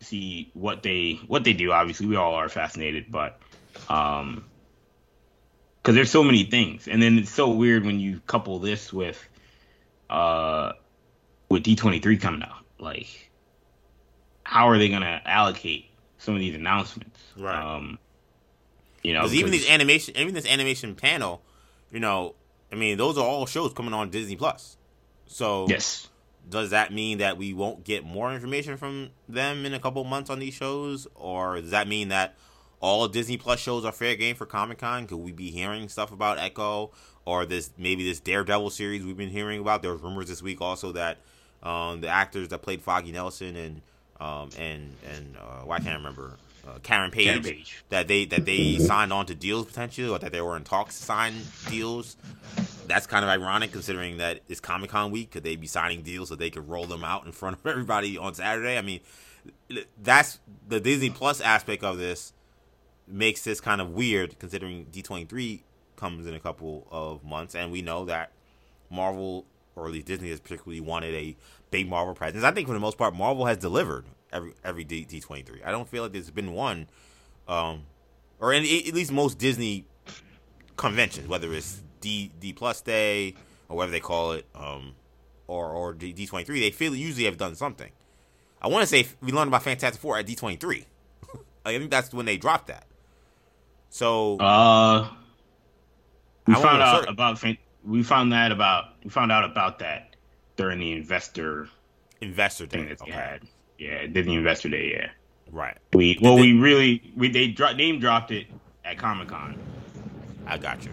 to see what they what they do. Obviously, we all are fascinated, but um because there's so many things, and then it's so weird when you couple this with uh with D23 coming out. Like, how are they gonna allocate some of these announcements? Right. Um, you know, even these animation, even this animation panel, you know, I mean, those are all shows coming on Disney Plus. So yes, does that mean that we won't get more information from them in a couple months on these shows, or does that mean that all Disney Plus shows are fair game for Comic Con? Could we be hearing stuff about Echo or this maybe this Daredevil series we've been hearing about? There was rumors this week also that um, the actors that played Foggy Nelson and um, and and uh, well, I can't remember uh, Karen, Page, Karen Page that they that they signed on to deals potentially or that they were in talks to sign deals. That's kind of ironic considering that it's Comic Con week. Could they be signing deals so they could roll them out in front of <laughs> everybody on Saturday? I mean, that's the Disney Plus aspect of this makes this kind of weird considering D23 comes in a couple of months, and we know that Marvel, or at least Disney, has particularly wanted a big Marvel presence. I think for the most part, Marvel has delivered every every D, D23. I don't feel like there's been one, um, or in, at least most Disney conventions, whether it's D D Plus Day or whatever they call it, um, or or D, D23, they feel usually have done something. I want to say we learned about Fantastic Four at D23. <laughs> I think that's when they dropped that. So uh, we found out about we found that about we found out about that during the investor investor thing day. that they okay. had. Yeah, Disney Investor Day. Yeah. Right. We well, we really we they dro- name dropped it at Comic Con. I got you.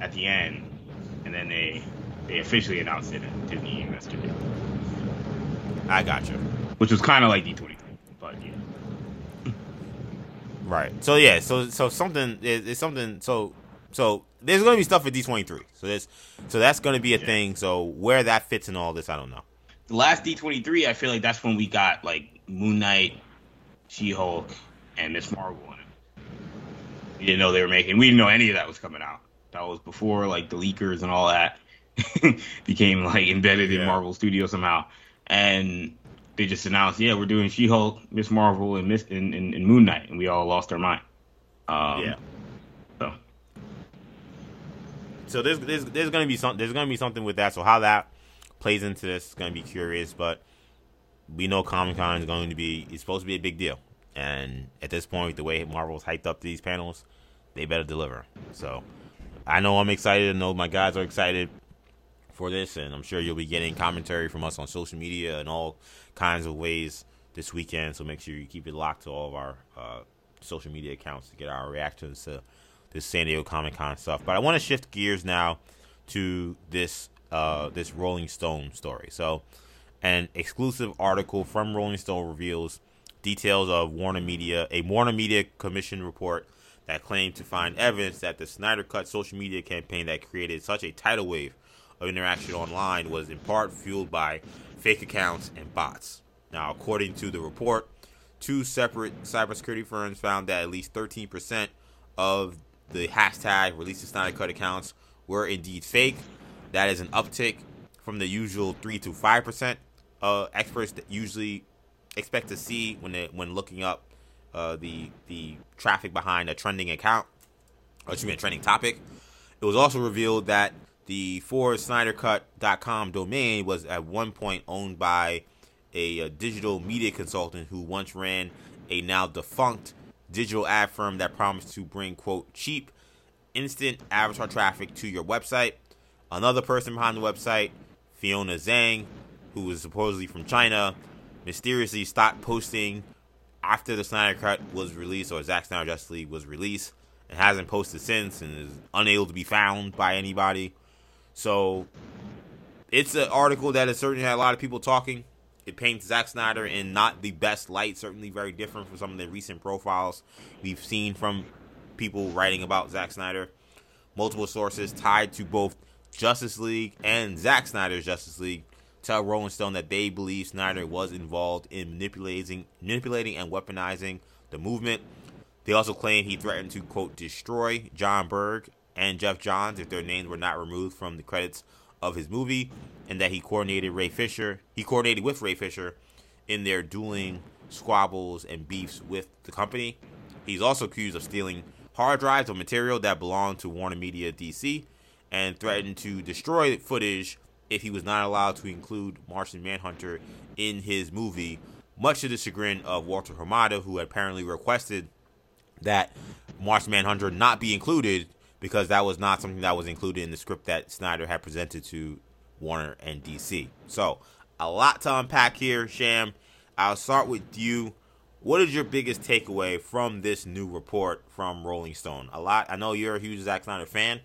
At the end, and then they they officially announced it at Disney Investor Day. I got you. Which was kind of like D23, but yeah. <laughs> Right. So yeah. So so something is something. So so there's going to be stuff at D23. So there's so that's going to be a yeah. thing. So where that fits in all this, I don't know. The last D23, I feel like that's when we got like Moon Knight, She Hulk, and Miss Marvel in it. We didn't know they were making. We didn't know any of that was coming out. That was before like the leakers and all that <laughs> became like embedded yeah. in Marvel Studios somehow. And they just announced, yeah, we're doing She Hulk, Miss Marvel, and Miss and, and, and, Moon Knight, and we all lost our mind. Um, yeah. So. There's there's there's gonna be some there's gonna be something with that. So how that plays into this is gonna be curious, but we know Comic Con is going to be it's supposed to be a big deal, and at this point, the way Marvel's hyped up these panels, they better deliver. So I know I'm excited. I know my guys are excited for this, and I'm sure you'll be getting commentary from us on social media and all kinds of ways this weekend. So make sure you keep it locked to all of our uh, social media accounts to get our reactions to this San Diego Comic Con stuff. But I want to shift gears now to this uh, this Rolling Stone story. So, an exclusive article from Rolling Stone reveals details of Warner Media, a Warner Media Commission report that claimed to find evidence that the Snyder Cut social media campaign that created such a tidal wave of interaction online was in part fueled by fake accounts and bots. Now, according to the report, two separate cybersecurity firms found that at least 13% of the hashtag release the Snyder Cut accounts were indeed fake. That is an uptick from the usual 3 to 5% uh, experts that usually expect to see when they, when looking up uh, the the traffic behind a trending account or excuse me, a trending topic. It was also revealed that the ForSnyderCut.com domain was at one point owned by a, a, digital media consultant who once ran a now defunct digital ad firm that promised to bring, quote, cheap, instant avatar traffic to your website. Another person behind the website, Fiona Zhang, who was supposedly from China, mysteriously stopped posting after the Snyder Cut was released or Zack Snyder Justice League was released and hasn't posted since and is unable to be found by anybody. So it's an article that has certainly had a lot of people talking. It paints Zack Snyder in not the best light, certainly very different from some of the recent profiles we've seen from people writing about Zack Snyder. Multiple sources tied to both Justice League and Zack Snyder's Justice League tell Rolling Stone that they believe Snyder was involved in manipulating, manipulating and weaponizing the movement. They also claim he threatened to quote destroy Jon Berg and Geoff Johns if their names were not removed from the credits of his movie, and that he coordinated Ray Fisher. He coordinated with Ray Fisher in their dueling squabbles and beefs with the company. He's also accused of stealing hard drives of material that belonged to Warner Media DC and threatened to destroy footage if he was not allowed to include Martian Manhunter in his movie, much to the chagrin of Walter Hamada, who apparently requested that Martian Manhunter not be included because that was not something that was included in the script that Snyder had presented to Warner and DC. So, a lot to unpack here, Sham. I'll start with you. What is your biggest takeaway from this new report from Rolling Stone? A lot. I know you're a huge Zack Snyder fan.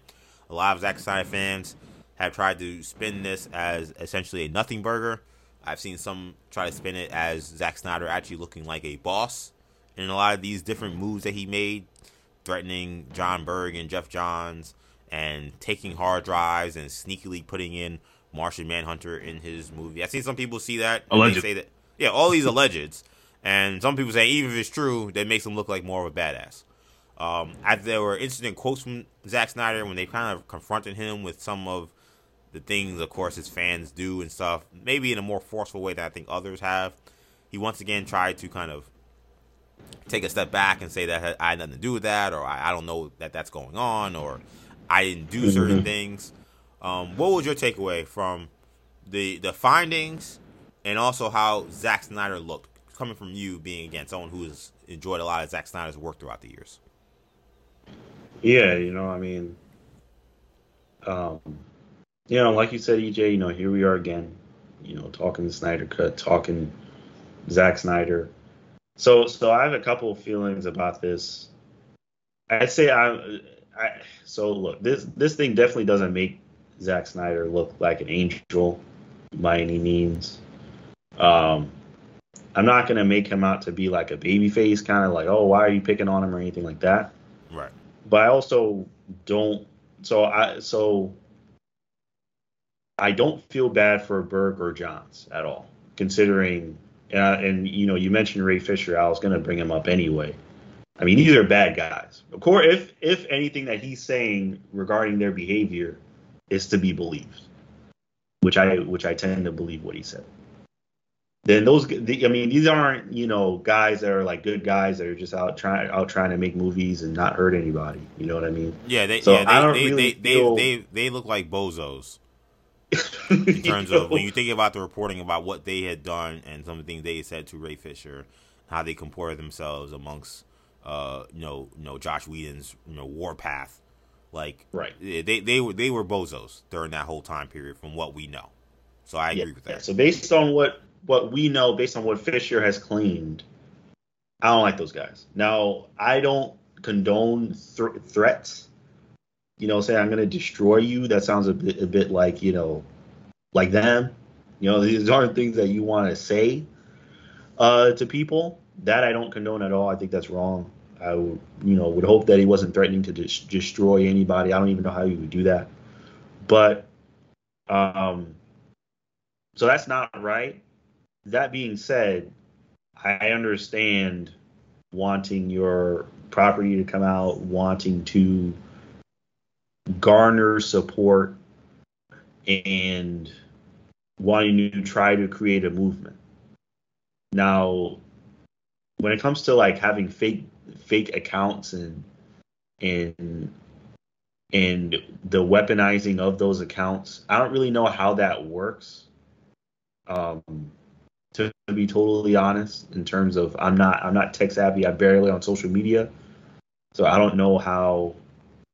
A lot of Zack Snyder fans have tried to spin this as essentially a nothing burger. I've seen some try to spin it as Zack Snyder actually looking like a boss in a lot of these different moves that he made threatening Jon Berg and Geoff Johns and taking hard drives and sneakily putting in Martian Manhunter in his movie. I've seen some people see that. Alleged. They say that. Yeah, all these allegeds. And some people say even if it's true, that makes him look like more of a badass. Um, there were interesting quotes from Zack Snyder when they kind of confronted him with some of the things, of course, his fans do and stuff, maybe in a more forceful way than I think others have. He once again tried to kind of take a step back and say that I had nothing to do with that, or I, I don't know that that's going on, or I didn't do mm-hmm. certain things. Um, what was your takeaway from the the findings, and also how Zack Snyder looked, coming from you being again someone who has enjoyed a lot of Zack Snyder's work throughout the years? Yeah, you know, I mean, um, you know, like you said, EJ, you know, here we are again, you know, talking the Snyder Cut, talking Zack Snyder. So so I have a couple of feelings about this. I'd say I, I so look this this thing definitely doesn't make Zack Snyder look like an angel by any means. Um, I'm not gonna make him out to be like a baby face, kind of like, oh, why are you picking on him or anything like that. Right. But I also don't. So I so I don't feel bad for Berg or Johns at all, considering. Uh, and you know, you mentioned Ray Fisher. I was gonna bring him up anyway. I mean, these are bad guys. Of course, if if anything that he's saying regarding their behavior is to be believed, which I which I tend to believe what he said then those the, I mean these aren't you know guys that are like good guys that are just out trying out trying to make movies and not hurt anybody. You know what I mean? Yeah, they so yeah, they, I don't they, really they, feel... they, they, they look like bozos. <laughs> in terms you know? of when you think about the reporting about what they had done and some of the things they said to Ray Fisher, how they compare themselves amongst uh you know you know Joss Whedon's you know Warpath, like right they they were they were bozos during that whole time period from what we know. So I agree yeah, with that. Yeah. So based on what what we know based on what Fisher has claimed, I don't like those guys. Now, I don't condone th- threats. You know, say I'm going to destroy you. That sounds a bit, a bit like you know, like them. You know, these aren't things that you want to say uh, to people. That I don't condone at all. I think that's wrong. I would, you know, would hope that he wasn't threatening to dis- destroy anybody. I don't even know how he would do that. But, um, so that's not right that being said, I understand wanting your property to come out, wanting to garner support, and wanting to try to create a movement. Now, when it comes to like having fake fake accounts and and and the weaponizing of those accounts, I don't really know how that works. Um, to be totally honest in terms of I'm not I'm not tech savvy. I'm barely on social media, so I don't know how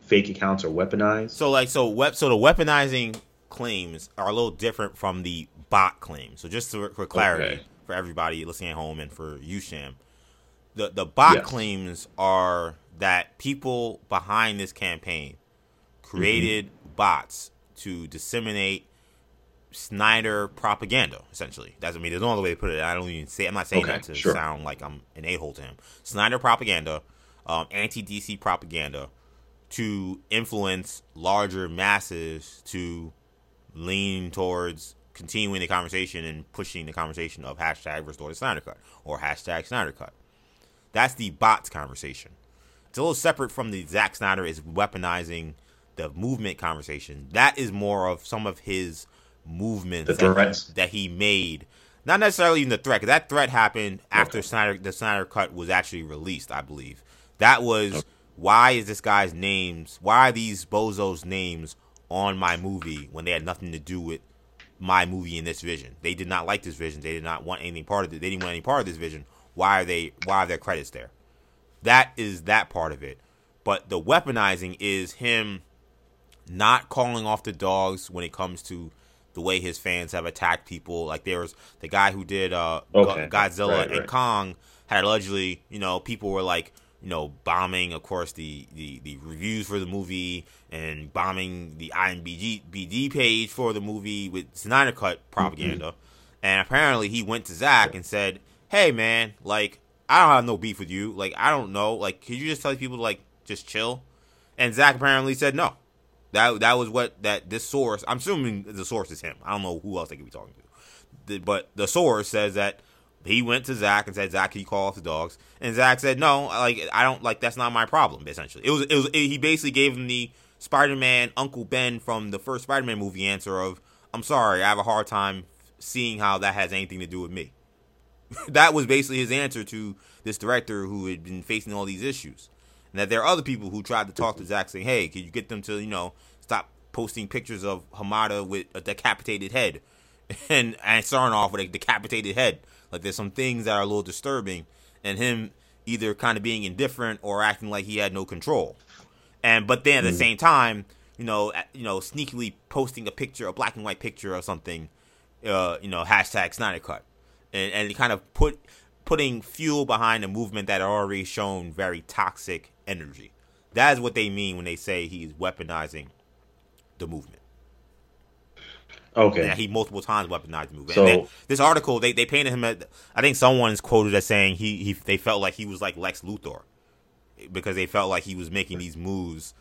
fake accounts are weaponized. So like so web so the weaponizing claims are a little different from the bot claims. So just to, for clarity okay. for everybody listening at home and for you Sham, the the bot yes. claims are that people behind this campaign created mm-hmm. bots to disseminate Snyder propaganda, essentially. That's what I mean, there's no other way to put it. I don't even say I'm not saying okay, that to sure. sound like I'm an a hole to him. Snyder propaganda, um, anti DC propaganda, to influence larger masses to lean towards continuing the conversation and pushing the conversation of hashtag restore the Snyder Cut or hashtag Snyder Cut. That's the bots conversation. It's a little separate from the Zack Snyder is weaponizing the movement conversation. That is more of some of his movements that, that, he made. Not necessarily even the threat, because that threat happened after okay. Snyder, the Snyder Cut was actually released, I believe. That was okay. Why is this guy's names, why are these bozos' names on my movie when they had nothing to do with my movie in this vision? They did not like this vision. They did not want any part of it. They didn't want any part of this vision. Why are they? Why are their credits there? That is that part of it. But the weaponizing is him not calling off the dogs when it comes to the way his fans have attacked people. Like there was the guy who did uh, okay. Godzilla right, and right. Kong had allegedly, you know, people were like, you know, bombing, of course, the, the, the reviews for the movie and bombing the IMDb page for the movie with Snyder Cut propaganda. Mm-hmm. And apparently he went to Zack and said, hey, man, like, I don't have no beef with you. Like, I don't know. Like, could you just tell people to, like, just chill? And Zack apparently said no. That that was what that this source. I'm assuming the source is him. I don't know who else they could be talking to, the, but the source says that he went to Zack and said, "Zack, can you call off the dogs?" And Zack said, "No, like I don't like that's not my problem." Essentially, it was it was it, he basically gave him the Spider-Man Uncle Ben from the first Spider-Man movie answer of, "I'm sorry, I have a hard time seeing how that has anything to do with me." <laughs> that was basically his answer to this director who had been facing all these issues and that there are other people who tried to talk to Zack saying, "Hey, can you get them to you know stop posting pictures of Hamada with a decapitated head and and starting off with a decapitated head? Like there's some things that are a little disturbing, and him either kind of being indifferent or acting like he had no control. And but then at the mm. same time, you know, you know, sneakily posting a picture, a black and white picture or something, uh, you know, hashtag Snyder Cut. and and kind of put putting fuel behind a movement that had already shown very toxic energy. That is what they mean when they say he's weaponizing the movement. Okay. Yeah, he multiple times weaponized the movement. So- And this article, they, they painted him at. I think someone's quoted as saying he, he they felt like he was like Lex Luthor because they felt like he was making these moves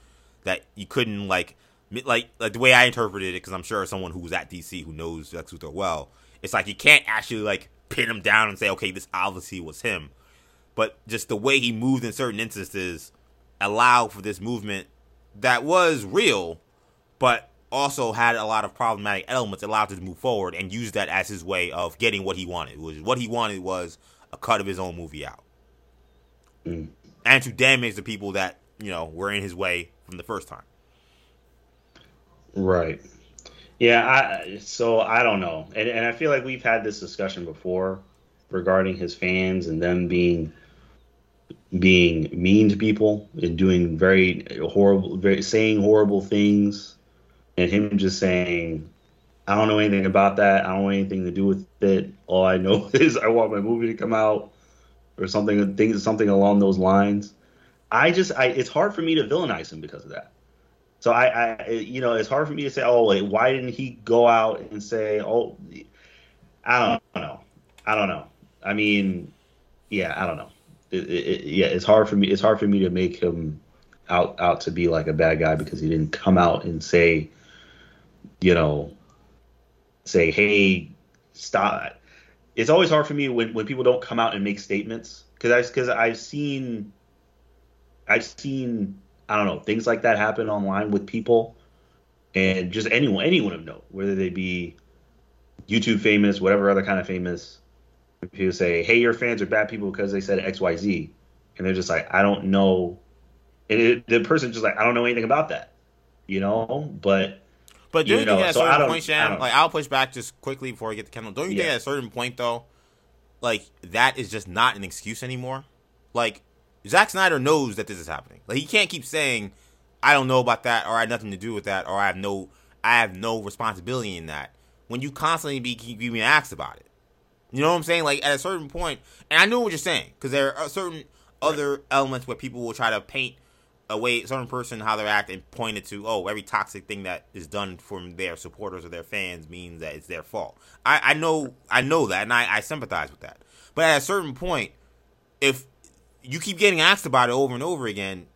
that you couldn't like like like the way I interpreted it because I'm sure someone who was at DC who knows Lex Luthor well. It's like you can't actually like pin him down and say okay this obviously was him, but just the way he moved in certain instances allowed for this movement that was real, but also had a lot of problematic elements allowed him to move forward and use that as his way of getting what he wanted. Was what he wanted was a cut of his own movie out, Mm. and to damage the people that you know were in his way from the first time. Right. Yeah, I so I don't know. And and I feel like we've had this discussion before regarding his fans and them being being mean to people and doing very horrible very saying horrible things and him just saying I don't know anything about that. I don't want anything to do with it. All I know <laughs> is I want my movie to come out or something things something along those lines. I just I it's hard for me to villainize him because of that. So I, I, you know, it's hard for me to say, oh, wait, why didn't he go out and say, oh, I don't know, I don't know. I mean, yeah, I don't know. It, it, yeah, it's hard for me. It's hard for me to make him out out to be like a bad guy because he didn't come out and say, you know, say, hey, stop. It's always hard for me when, when people don't come out and make statements because I because I've seen I've seen I don't know things like that happen online with people and just anyone anyone of note, whether they be YouTube famous, whatever other kind of famous. People say, "Hey, your fans are bad people because they said X Y Z and they're just like, "I don't know," and it, the person's just like, "I don't know anything about that," you know. But But don't you, know, think at a so I certain point, Sham, like I'll push back just quickly before I get to Kendall. Don't you think at a certain point though, like that is just not an excuse anymore? Like Zack Snyder knows that this is happening. Like he can't keep saying, "I don't know about that," or "I had nothing to do with that," or "I have no, I have no responsibility in that." When you constantly be keep being asked about it, you know what I'm saying? Like at a certain point, and I know what you're saying because there are certain other elements where people will try to paint a way certain person how they act and pointed to oh every toxic thing that is done from their supporters or their fans means that it's their fault. I, I know I know that and I, I sympathize with that. But at a certain point, if you keep getting asked about it over and over again,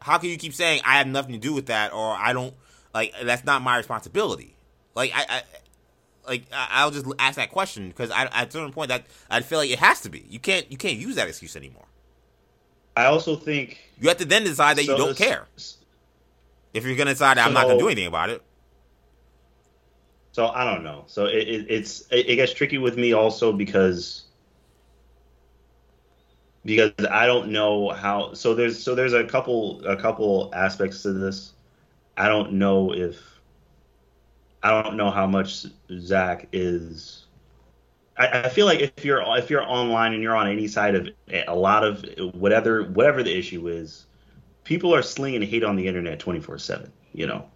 how can you keep saying I have nothing to do with that or I don't like that's not my responsibility? Like I, I like I'll just ask that question because I, at a certain point that I feel like it has to be. You can't you can't use that excuse anymore. I also think You have to then decide that you don't care. If you're gonna decide that I'm not gonna do anything about it, So I don't know. So it, it, it's it, it gets tricky with me also because because I don't know how. So there's so there's a couple a couple aspects to this. I don't know if I don't know how much Zack is. I, I feel like if you're if you're online and you're on any side of a lot of whatever whatever the issue is, people are slinging hate on the internet twenty four seven. You know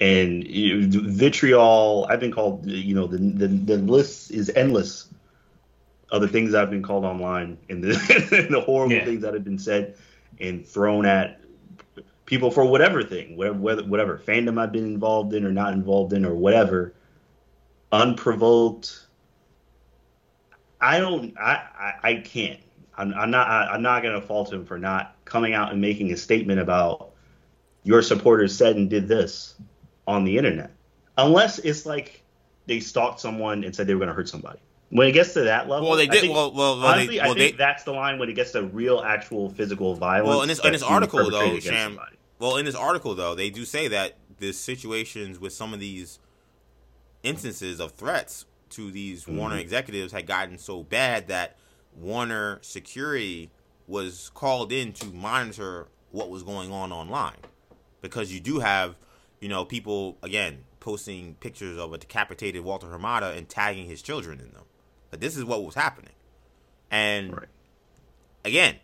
and vitriol. I've been called, you know, the, the the list is endless Other things I've been called online and the, <laughs> and the horrible Yeah. things that have been said and thrown at people for whatever thing, whatever, whether- whatever fandom I've been involved in or not involved in or whatever, unprovoked. I don't. I I, I can't. I'm, I'm not. I, I'm not going to fault him for not coming out and making a statement about your supporters said and did this on the internet, unless it's like they stalked someone and said they were going to hurt somebody. When it gets to that level, well, they I did. think- well, well, well, honestly, they, I think they, that's the line when it gets to real, actual physical violence. well, in this in this article though, perpetrated Sham. somebody. Well, in this article though, they do say that the situations with some of these instances of threats to these Mhm. Warner executives had gotten so bad that Warner security was called in to monitor what was going on online because you do have, you know, people again posting pictures of a decapitated Walter Hamada and tagging his children in them. But this is what was happening, and Right. again,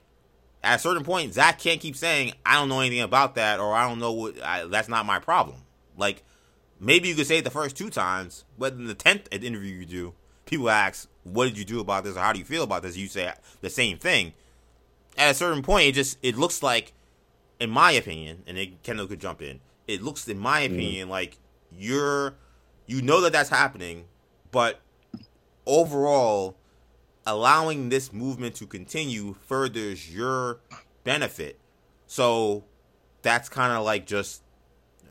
at a certain point, Zack can't keep saying, "I don't know anything about that," or "I don't know what." I, that's not my problem. Like maybe you could say it the first two times, but in the tenth interview you do, people ask, what did you do about this or how do you feel about this? You say the same thing. At a certain point, it just it looks like, in my opinion, and it, Kendall could jump in. It looks, in my mm-hmm. opinion, mm. like you're you know that that's happening, but overall, allowing this movement to continue furthers your benefit. So that's kind of like just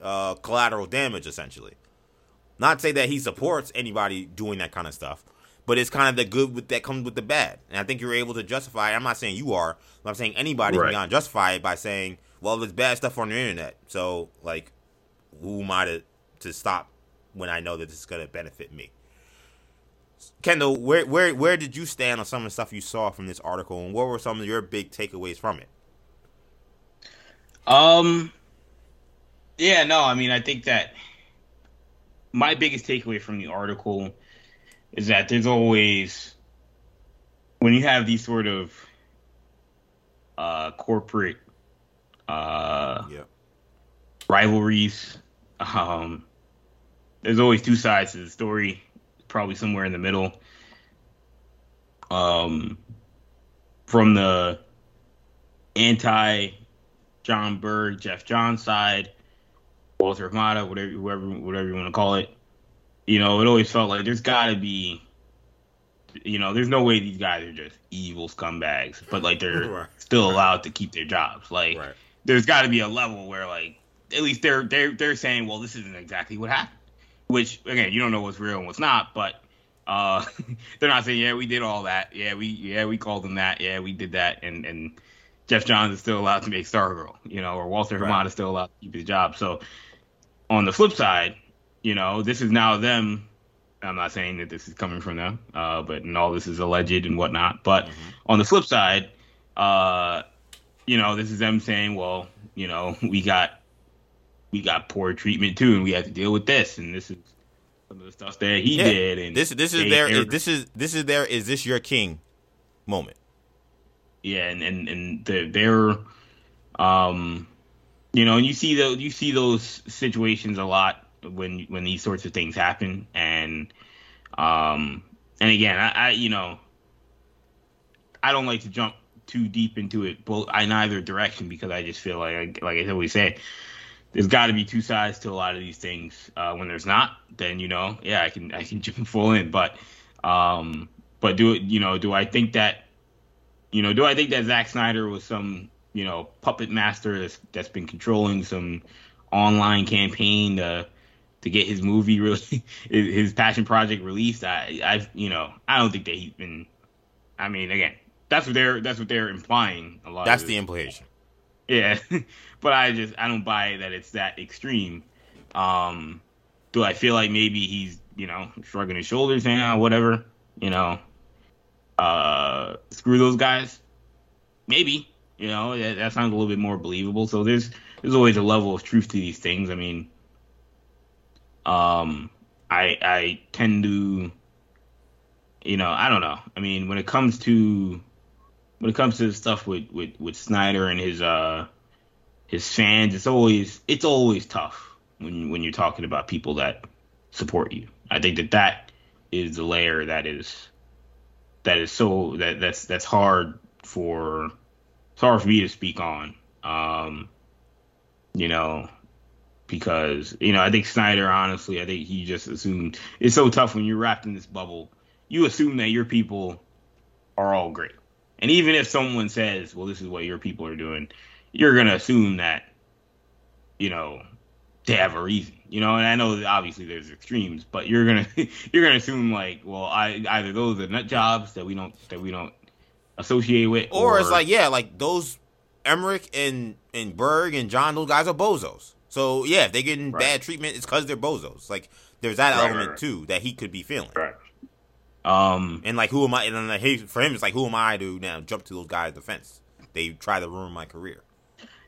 uh, collateral damage, essentially. Not to say that he supports anybody doing that kind of stuff, but it's kind of the good with, that comes with the bad. And I think you're able to justify. I'm not saying you are. but I'm saying anybody right. can justify it by saying, "Well, there's bad stuff on the internet." So, like, who am I to to stop when I know that this is going to benefit me? Kendall, where where where did you stand on some of the stuff you saw from this article, and what were some of your big takeaways from it? Um, yeah, no, I mean, I think that my biggest takeaway from the article is that there's always when you have these sort of uh, corporate uh, yeah. rivalries, um, there's always two sides to the story probably somewhere in the middle. Um, from the anti Jon Berg, Geoff John side, Walter Hamada, whatever, whoever, whatever you want to call it. You know, it always felt like there's got to be, you know, there's no way these guys are just evil scumbags, but like they're <laughs> right. still allowed to keep their jobs. Like, right. there's got to be a level where like at least they're they're they're saying, well, this isn't exactly what happened. Which again, you don't know what's real and what's not, but uh, <laughs> they're not saying, yeah, we did all that. Yeah, we yeah we called them that. Yeah, we did that. And and Geoff Johns is still allowed to make Stargirl, you know, or Walter right. Hamada is still allowed to keep his job. So on the flip side, you know, this is now them. I'm not saying that this is coming from them, uh, but and all this is alleged and whatnot. But mm-hmm. on the flip side, uh, you know, this is them saying, well, you know, we got we got poor treatment too, and we had to deal with this, and this is some of the stuff that he yeah. did. And this this is their this is this is their is this your king moment yeah, and and and they're, they're um, you know, and you see the you see those situations a lot when when these sorts of things happen, and um, and again, I, I you know, I don't like to jump too deep into it, both in either direction because I just feel like, like I always say, there's got to be two sides to a lot of these things. Uh, when there's not, then you know, yeah, I can I can <laughs> jump full in, but um, but do it, you know, do I think that you know, do I think that Zack Snyder was some, you know, puppet master that's that's been controlling some online campaign to to get his movie <laughs> really his passion project released? I I've you know, I don't think that he's been I mean, again, that's what they're that's what they're implying a lot. That's the implication. Yeah. <laughs> but I just I don't buy that it's that extreme. Um do I feel like maybe he's, you know, shrugging his shoulders oh, whatever, you know, uh, screw those guys? Maybe. You know, that, that sounds a little bit more believable. So there's there's always a level of truth to these things. I mean, um, I I tend to, you know, I don't know. I mean, when it comes to when it comes to stuff with with with Snyder and his uh his fans, it's always it's always tough when when you're talking about people that support you. I think that that is the layer that is that is so that that's that's hard for it's hard for me to speak on. Um, you know, because you know I think Snyder honestly I think he just assumed it's so tough when you're wrapped in this bubble. You assume that your people are all great, and even if someone says, "Well, this is what your people are doing," you're gonna assume that you know they have a reason, you know. And I know that obviously there's extremes, but you're gonna <laughs> you're gonna assume like, well, I either those are nut jobs that we don't that we don't associate with, or, or it's like yeah, like those Emmerich and and Berg and John, those guys are bozos. So yeah, if they're getting right. bad treatment, it's because they're bozos. Like there's that right, element right, too that he could be feeling. Right. Um. And like, who am I? And then for him, it's like, who am I to now jump to those guys' defense? They try to ruin my career.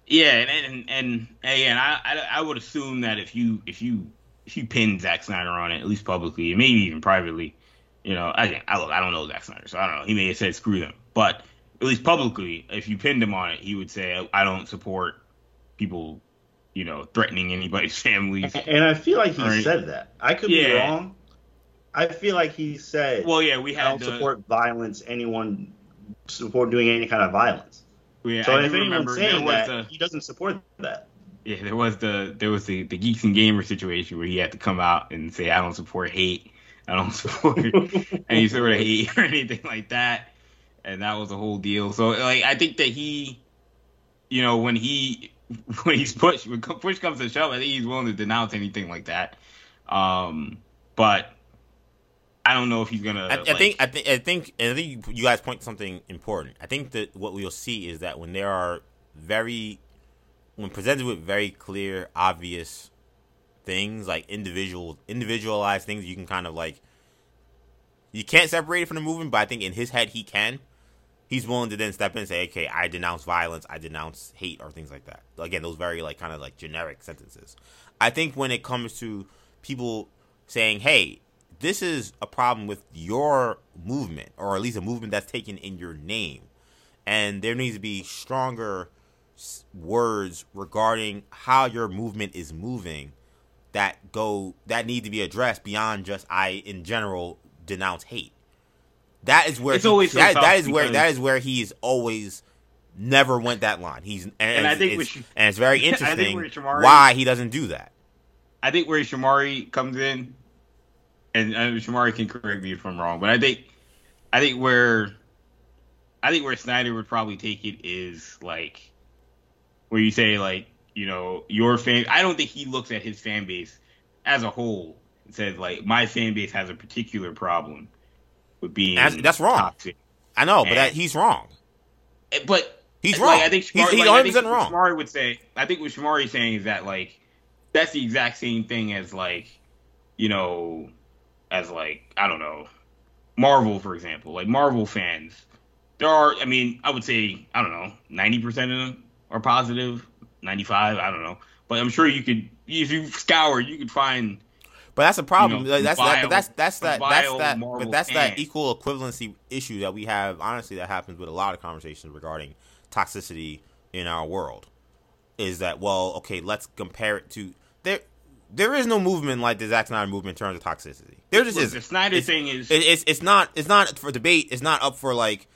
Yeah, and and and, and I, I I would assume that if you if you if you pin Zack Snyder on it, at least publicly, and maybe even privately, you know, I I look, I don't know Zack Snyder, so I don't know. He may have said screw them, but at least publicly, if you pinned him on it, he would say I don't support people, you know, threatening anybody's <laughs> families. And I feel like he said that. I could yeah. be wrong, I feel like he said, Well, yeah, we "I had don't the, support violence. Anyone support doing any kind of violence." Yeah, so I if anyone's saying that, the he doesn't support that. yeah there was the there was the the geeks and gamers situation where he had to come out and say I don't support hate, I don't support any sort of hate or anything like that, and that was a whole deal. So like I think that he, you know, when he <laughs> when he's pushed when push comes to shove, I think he's willing to denounce anything like that. Um, but I don't know if he's gonna. I, I think I think I think I think you guys point to something important. I think that what we'll see is that when there are very when presented with very clear, obvious things like individual individualized things, you can kind of like you can't separate it from the movement, but I think in his head he can. He's willing to then step in and say, "Okay, I denounce violence, I denounce hate, or things like that." Again, those very like kind of like generic sentences. I think when it comes to people saying, "Hey, this is a problem with your movement, or at least a movement that's taken in your name, and there needs to be stronger words regarding how your movement is moving that go that need to be addressed beyond just I in general denounce hate. That is where It's he- always that, that is where that is where he's always never went that line. He's and, And I think it's- with- and it's very <laughs> interesting Shamari- why he doesn't do that. I think where Shamari comes in, and uh, Shamari can correct me if I'm wrong, but I think, I think where, I think where Snyder would probably take it is like, where you say like, you know, your fan. I don't think he looks at his fan base as a whole and says like, my fan base has a particular problem with being That's- that's wrong. toxic. I know, but that, he's wrong. But He's like, wrong. I think He's- Shamari, he's like, 100% what wrong. Shamari would say. I think what Shamari's saying is that like that's the exact same thing as like you know as like I don't know Marvel for example. Like Marvel fans, there are. I mean, I would say I don't know ninety percent of them are positive, ninety five. I don't know, but I'm sure you could if you scour, you could find. But that's a problem. You know, that's that, vile- that's that's that that's that but that's that equal equivalency issue that we have. Honestly, that happens with a lot of conversations regarding toxicity in our world. Is that well? Okay, let's compare it to there. There is no movement like the Zack Snyder movement in terms of toxicity. There just Look, is. the Snyder it's, thing is it- it's it's not it's not for debate. It's not up for like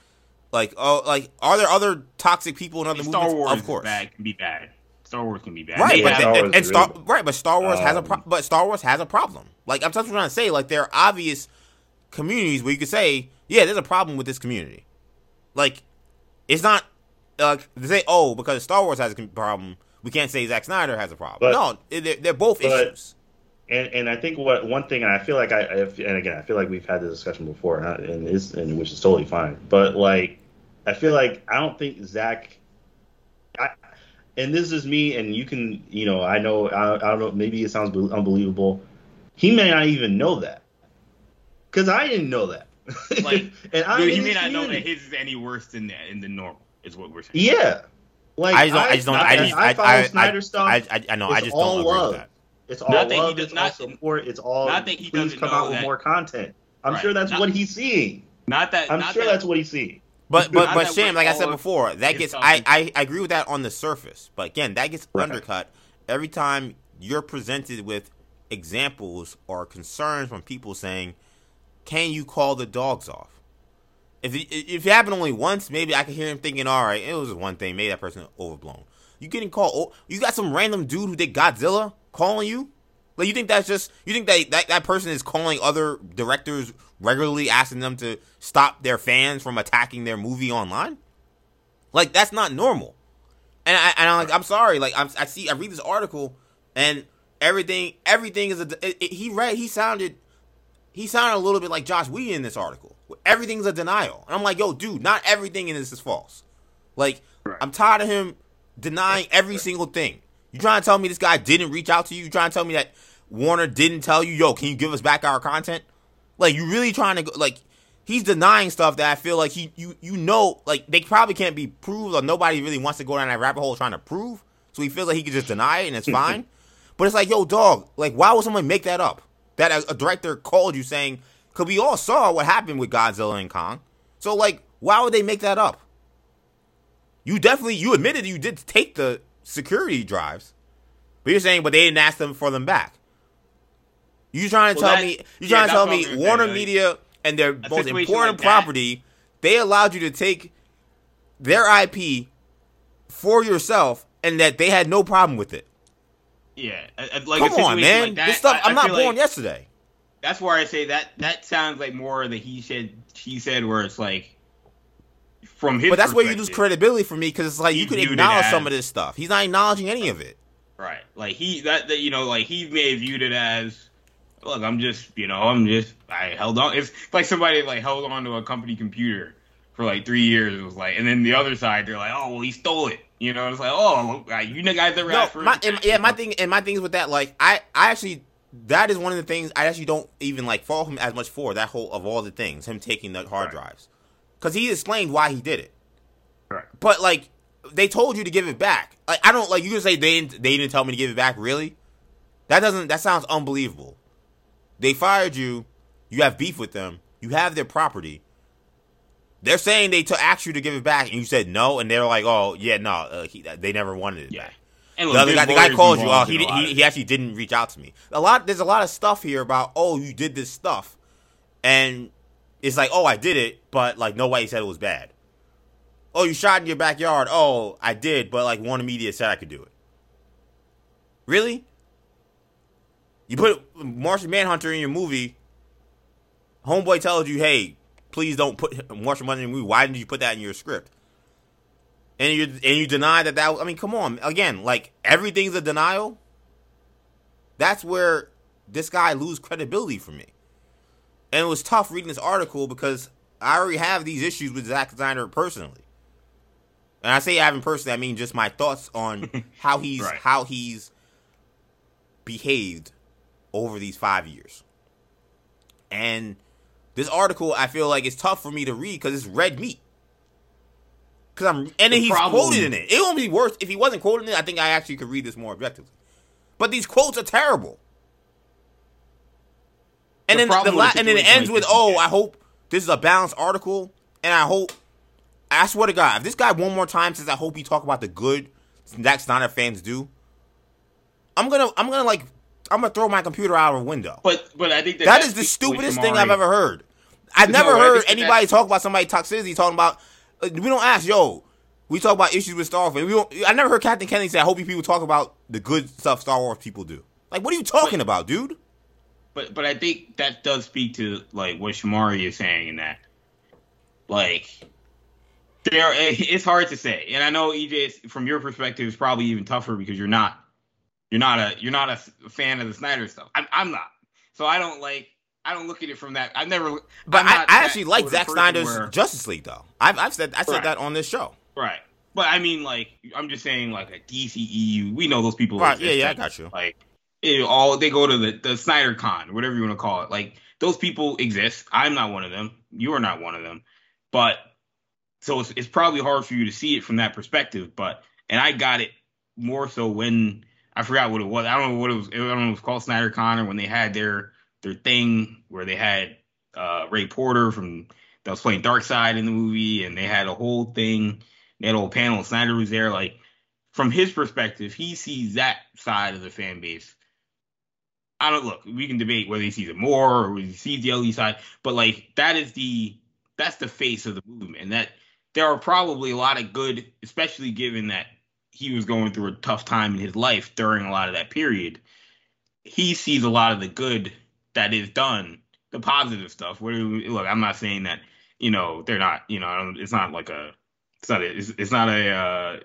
like oh like are there other toxic people in other Star movements? Wars of course. bad, can be bad. Star Wars can be bad. Right, They but Star the- Wars and Star really- right, but Star Wars has a pro- Um, but Star Wars has a problem. Like I'm just trying to say, like there are obvious communities where you could say, yeah, there's a problem with this community. Like it's not like they say, oh, because Star Wars has a problem, we can't say Zack Snyder has a problem. But- no, they're, they're both but- issues. And and I think what one thing, and I feel like I, I and again, I feel like we've had this discussion before, and, I- and is and which is totally fine. But like, I feel like I don't think Zack. I, and this is me, and you can, you know, I know, I, I don't know, maybe it sounds unbelievable. He may not even know that, because I didn't know that. <laughs> Like, and I'm Dude, he may not know that his is any worse than the, in the normal. Is what we're saying. Yeah, like I just don't. I just don't. not I just. he- I. follow I. Snyder I, stuff. I, I, I know. I It's just all don't agree love. with that. It's all Not that he love. does- it's not- all support. It's all. not that he please doesn't come know out with more content. I'm Right. sure that's Not- what he's seeing. Not that. I'm not sure that, that's what he's seeing. But but but Sham, like I said before, that gets I, I I agree with that on the surface. But again, that gets Right. undercut every time you're presented with examples or concerns from people saying, "Can you call the dogs off?" If it, if it happened only once, maybe I could hear him thinking, "All right, it was just one thing. Maybe that person overblown." You getting called? Oh, you got some random dude who did Godzilla calling you? Like you think that's just you think that, that that person is calling other directors regularly asking them to stop their fans from attacking their movie online? Like that's not normal. And I and I'm like I'm sorry. Like I'm, I see I read this article and everything everything is a it, it- he read he sounded he sounded a little bit like Joss Whedon in this article. Everything's a denial. And I'm like, yo, dude, not everything in this is false. Like I'm tired of him denying every single thing. You trying to tell me this guy didn't reach out to you? You trying to tell me that Warner didn't tell you, yo, can you give us back our content? Like you really trying to go like he's denying stuff that I feel like he you you know like they probably can't be proved or nobody really wants to go down that rabbit hole trying to prove. So he feels like he can just deny it and it's <laughs> fine. but it's like, yo, dog, like why would someone make that up? That a, a director called you saying, because we all saw what happened with Godzilla and Kong. So like, why would they make that up? You definitely you admitted you did take the security drives, but you're saying, but they didn't ask them for them back. You trying to Well, tell that- me? You yeah, trying to tell me Warner like, Media and their most important like property, they allowed you to take their IP for yourself, and that they had no problem with it. Yeah, like Come on, man. like that, this stuff. I- I'm I not born yesterday. That's where I say that that sounds like more of the he said she said, where it's like from his. But that's where you lose credibility for me because it's like you could acknowledge as- some of this stuff. He's not acknowledging any of it. Right, like he that, that you know like he may have viewed it as. Look, I'm just, you know, I'm just, I held on. It's like somebody like held on to a company computer for like three years. It was like, and then the other side, they're like, oh, well, he stole it. You know, it's like, oh, uh, you guys ever No, asked for my, and, yeah, my thing and my thing is with that. Like, I, I actually, that is one of the things I actually don't even like fault him as much for that whole of all the things him taking the hard Right. drives because he explained why he did it. Right. But like, they told you to give it back. Like, I don't like you can say they didn't, they didn't tell me to give it back. Really, that doesn't that sounds unbelievable. They fired you. You have beef with them. You have their property. They're saying they to asked you to give it back, and you said no, and they're like, "Oh, yeah, no, uh, he, they never wanted it Yeah. back." And The look, other guy, the guy calls you. Oh, he, he he actually didn't reach out to me. A lot. There's a lot of stuff here about oh, you did this stuff, and it's like oh, I did it, but like nobody said it was bad. Oh, you shot in your backyard. Oh, I did, but like Warner Media said I could do it. Really? You put Martian Manhunter in your movie. Homeboy tells you, "Hey, please don't put Martian Manhunter in your movie." Why didn't you put that in your script? And you and you deny that that. I mean, come on. Again, like everything's a denial. That's where this guy lose credibility for me. And it was tough reading this article because I already have these issues with Zack Snyder personally. And I say I haven't personally, I mean just my thoughts on <laughs> how he's Right. how he's behaved over these five years. And this article, I feel like it's tough for me to read because it's red meat. Because I'm, and then he's quoted in it. It would be worse if he wasn't quoted in it. I think I actually could read this more objectively. But these quotes are terrible. And The then the la- and then it ends like with, "Oh. I hope this is a balanced article, and I hope." I swear to God, if this guy one more time says, "I hope you talk about the good Zack Snyder fans do," I'm gonna, I'm gonna like, I'm gonna throw my computer out of a window. But but I think that That is the speaks to what stupidest thing I've ever heard. I've never think heard anybody talk about somebody toxicity talking about. Uh, we don't ask, yo. We talk about issues with Star Wars. We don't, I never heard Kathleen Kennedy say, "I hope you people talk about the good stuff Star Wars people do." Like, what are you talking about, dude? But but I think that does speak to like what Shamari is saying in that, like, there it's hard to say, and I know EJ from your perspective is probably even tougher because you're not you're not a you're not a fan of the Snyder stuff. I'm I'm not, so I don't like I don't look at it from that. I've never, But I, I actually like Zack Snyder's where- Justice League, though. I've, I've said I said Right. that on this show. right. But I mean, like, I'm just saying, like a DCEU. We know those people. Right? Yeah, exist, yeah, I like, got you. like it all they go to the the Snyder Con, whatever you want to call it. Like those people exist. I'm not one of them. You are not one of them. But so it's it's probably hard for you to see it from that perspective. But and I got it more so when I forgot what it was. I don't know what it was. I don't know if it was called Snyder Con or when they had their their thing where they had uh, Ray Porter from that was playing Darkseid in the movie, and they had a whole thing. They had a whole panel. Snyder was there. Like from his perspective, he sees that side of the fan base. I don't look. We can debate whether he sees it more or whether he sees the LE side, but like that is the that's the face of the movement. And that there are probably a lot of good, especially given that he was going through a tough time in his life during a lot of that period. He sees a lot of the good that is done, the positive stuff. Where look, I'm not saying that you know they're not. You know, it's not like a it's not a, it's, it's not a uh,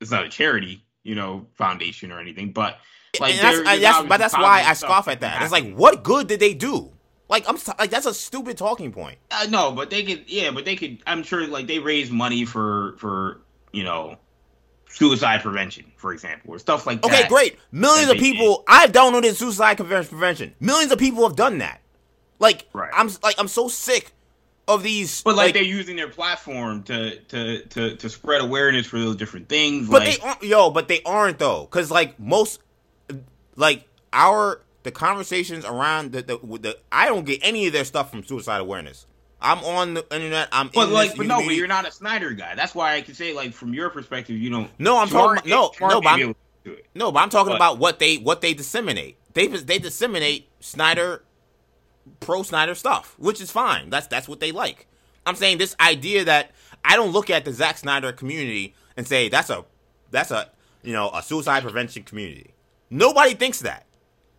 it's not a charity, you know, foundation or anything, but like And that's, I- that's, but that's why I scoff at that. It's like, what good did they do? Like, I'm like that's a stupid talking point. Uh, no, but they could, yeah, but they could. I'm sure, like they raise money for for you know suicide prevention, for example, or stuff like Okay, that. Okay, great. Millions of people. I've downloaded suicide preven- prevention. Millions of people have done that. Like, Right. I'm like I'm so sick of these. But like, they're using their platform to to to to spread awareness for those different things. But like, they aren't, yo. But they aren't though, because like most, like our the conversations around the, the the I don't get any of their stuff from suicide awareness. I'm on the internet. I'm but in like, this but no, but you're not a Snyder guy. That's why I can say, like, from your perspective, you don't. No, I'm talking- no, no, but I'm-. No, but I'm talking But- about what they what they disseminate. they they disseminate Snyder pro Snyder stuff, which is fine. That's that's what they like. I'm saying this idea that I don't look at the Zack Snyder community and say that's a that's a you know a suicide prevention community. Nobody thinks that.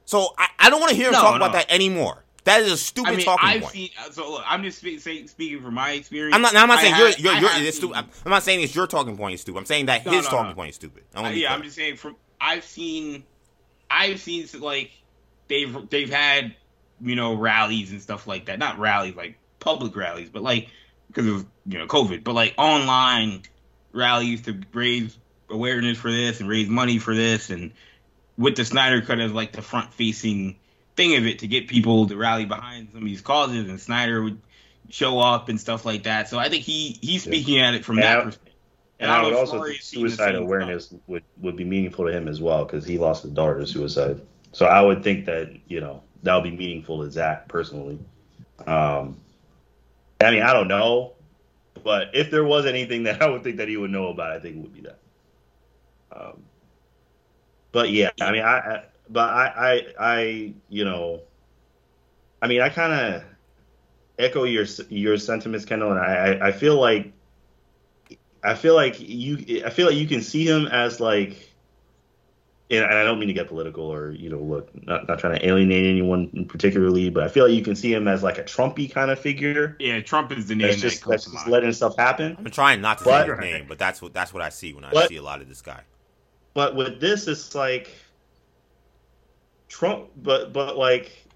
So I, I don't want to hear him No, talk no. about that anymore. That is a stupid I mean, talking I've point. seen. So look, I'm just spe- say, speaking from my experience. I'm not. I'm not saying you're you're, you're it's stupid. I'm I'm not saying it's your talking point is stupid. I'm saying that No, his no, talking no. point is stupid. I uh, yeah. I'm just saying from I've seen I've seen like they've they've had you know rallies and stuff like that. Not rallies like public rallies, but like because of you know COVID, but like online rallies to raise awareness for this and raise money for this and with the Snyder cut as like the front facing thing of it to get people to rally behind some of these causes and Snyder would show up and stuff like that. So I think he he's Yeah. speaking at it from And that I- perspective. And I I would also think has seen the suicide awareness would, would be meaningful to him as well because he lost his daughter to suicide. So I would think that you know that would be meaningful to Zack personally. Um, I mean, I don't know, but if there was anything <laughs> that I would think that he would know about, I think it would be that. Um, but yeah, I mean, I, I but I, I, I, you know, I mean, I kind of echo your your sentiments, Kendall, and I, I- I feel like I feel like you I feel like you can see him as like and I don't mean to get political or you know look not not trying to alienate anyone particularly, but I feel like you can see him as like a Trumpy kind of figure Yeah, Trump is the name that's just comes that's just letting stuff happen. I'm trying not to But- say his name, but that's what that's what I see when I But- see a lot of this guy. But with this, it's like Trump. But but like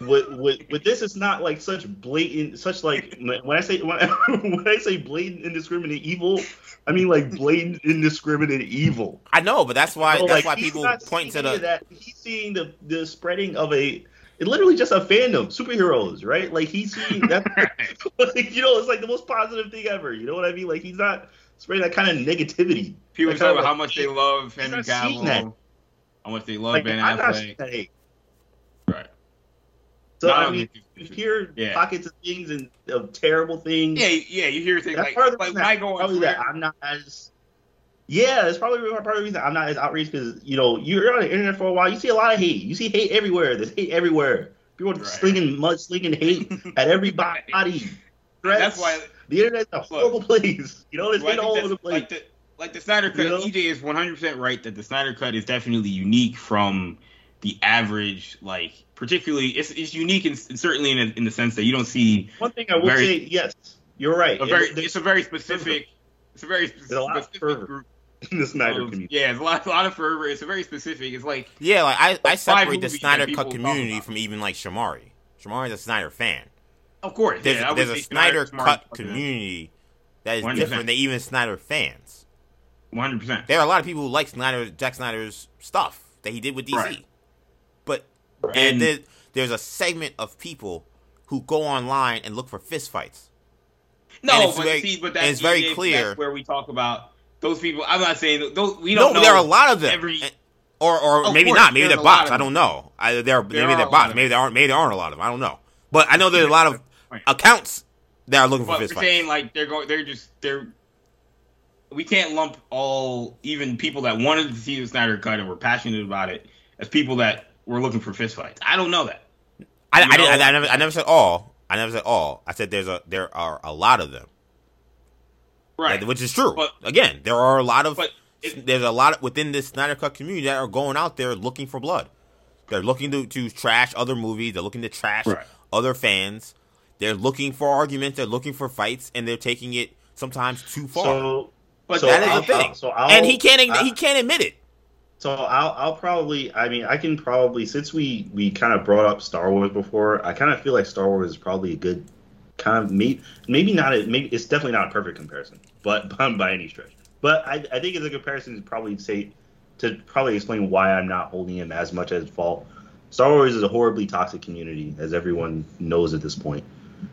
with with with this, it's not like such blatant, such like when I say when <laughs> I, when I say blatant indiscriminate evil, I mean like blatant indiscriminate evil. I know, but that's why So, that's like, why people point to the any that. He's seeing the the spreading of a. It literally just a fandom, superheroes, right? Like he's seeing <laughs> that. like, you know, it's like the most positive thing ever. You know what I mean? Like he's not spreading that kind of negativity. People Like, talk about of how much they love he's Henry not. Cavill, how much they love Like Ben I'm not seeing Affleck. that hate. Right. So No, I don't mean, you hear Yeah. pockets of things and of terrible things. Yeah, yeah, you hear things That's like, part of the like reason when I that- go on probably Twitter, that I'm not as. Yeah, it's probably part of the reason I'm not as outraged because you know you're on the internet for a while. You see a lot of hate. You see hate everywhere. There's hate everywhere. People are Right. slinging mud, slinging hate <laughs> at everybody. that's why the internet's a horrible <laughs> place. You know, there's Well, hate all over the place. Like the, like the Snyder Cut, You know? EJ is 100% right that the Snyder Cut is definitely unique from the average, like, particularly, it's, it's unique and certainly in, a, in the sense that you don't see One thing I will very- say, yes, you're right. a very, It- it's a very specific, it's a very a lot of specific fervor group. in the Snyder of- community. yeah, it's a lot, a lot of fervor. It's a very specific. It's like, yeah, like I, I separate the Snyder Cut community from even like Shamari. Shamari's a Snyder fan. of course, There's, yeah, there's a say Snyder Cut Smart- community that is 100%. different than even Snyder fans. 100%. There are a lot of people who like Snyder, Zack Snyder's stuff that he did with DC, Right. but And- and there, there's a segment of people who go online and look for fistfights. No, it's but very- see, but it's very EJ, clear- That's where we talk about those people. I'm not saying those. We No, don't know. there are a lot of them. every- or or Of maybe course, not. Maybe they're bots. I don't know. I, they're, There maybe are they're bots. Maybe there aren't. Maybe there aren't a lot of them. I don't know. But I know there's a lot of accounts that are looking for But fistfights. saying like they're going. They're just they're. We can't lump all even people that wanted to see the Snyder Cut and were passionate about it as people that were looking for fistfights. I don't know that. I, I, know- I, I never, I never said all. I never said all. I said there's a there are a lot of them, Right. which is true. But- Again, there are a lot of But it- there's a lot of, within this Snyder Cut community that are going out there looking for blood. They're looking to, to trash other movies. They're looking to trash Right. other fans. They're looking for arguments. They're looking for fights, and they're taking it sometimes too far. So, But so that is I'll- the thing. I'll- so I'll, and he can't I- he can't admit it. So I'll I'll probably I mean I can probably since we we kind of brought up Star Wars before I kind of feel like Star Wars is probably a good kind of maybe maybe not a, maybe it's definitely not a perfect comparison but <laughs> by any stretch but I, I think it's a comparison to probably say to probably explain why I'm not holding him as much as fault. Star Wars is a horribly toxic community as everyone knows at this point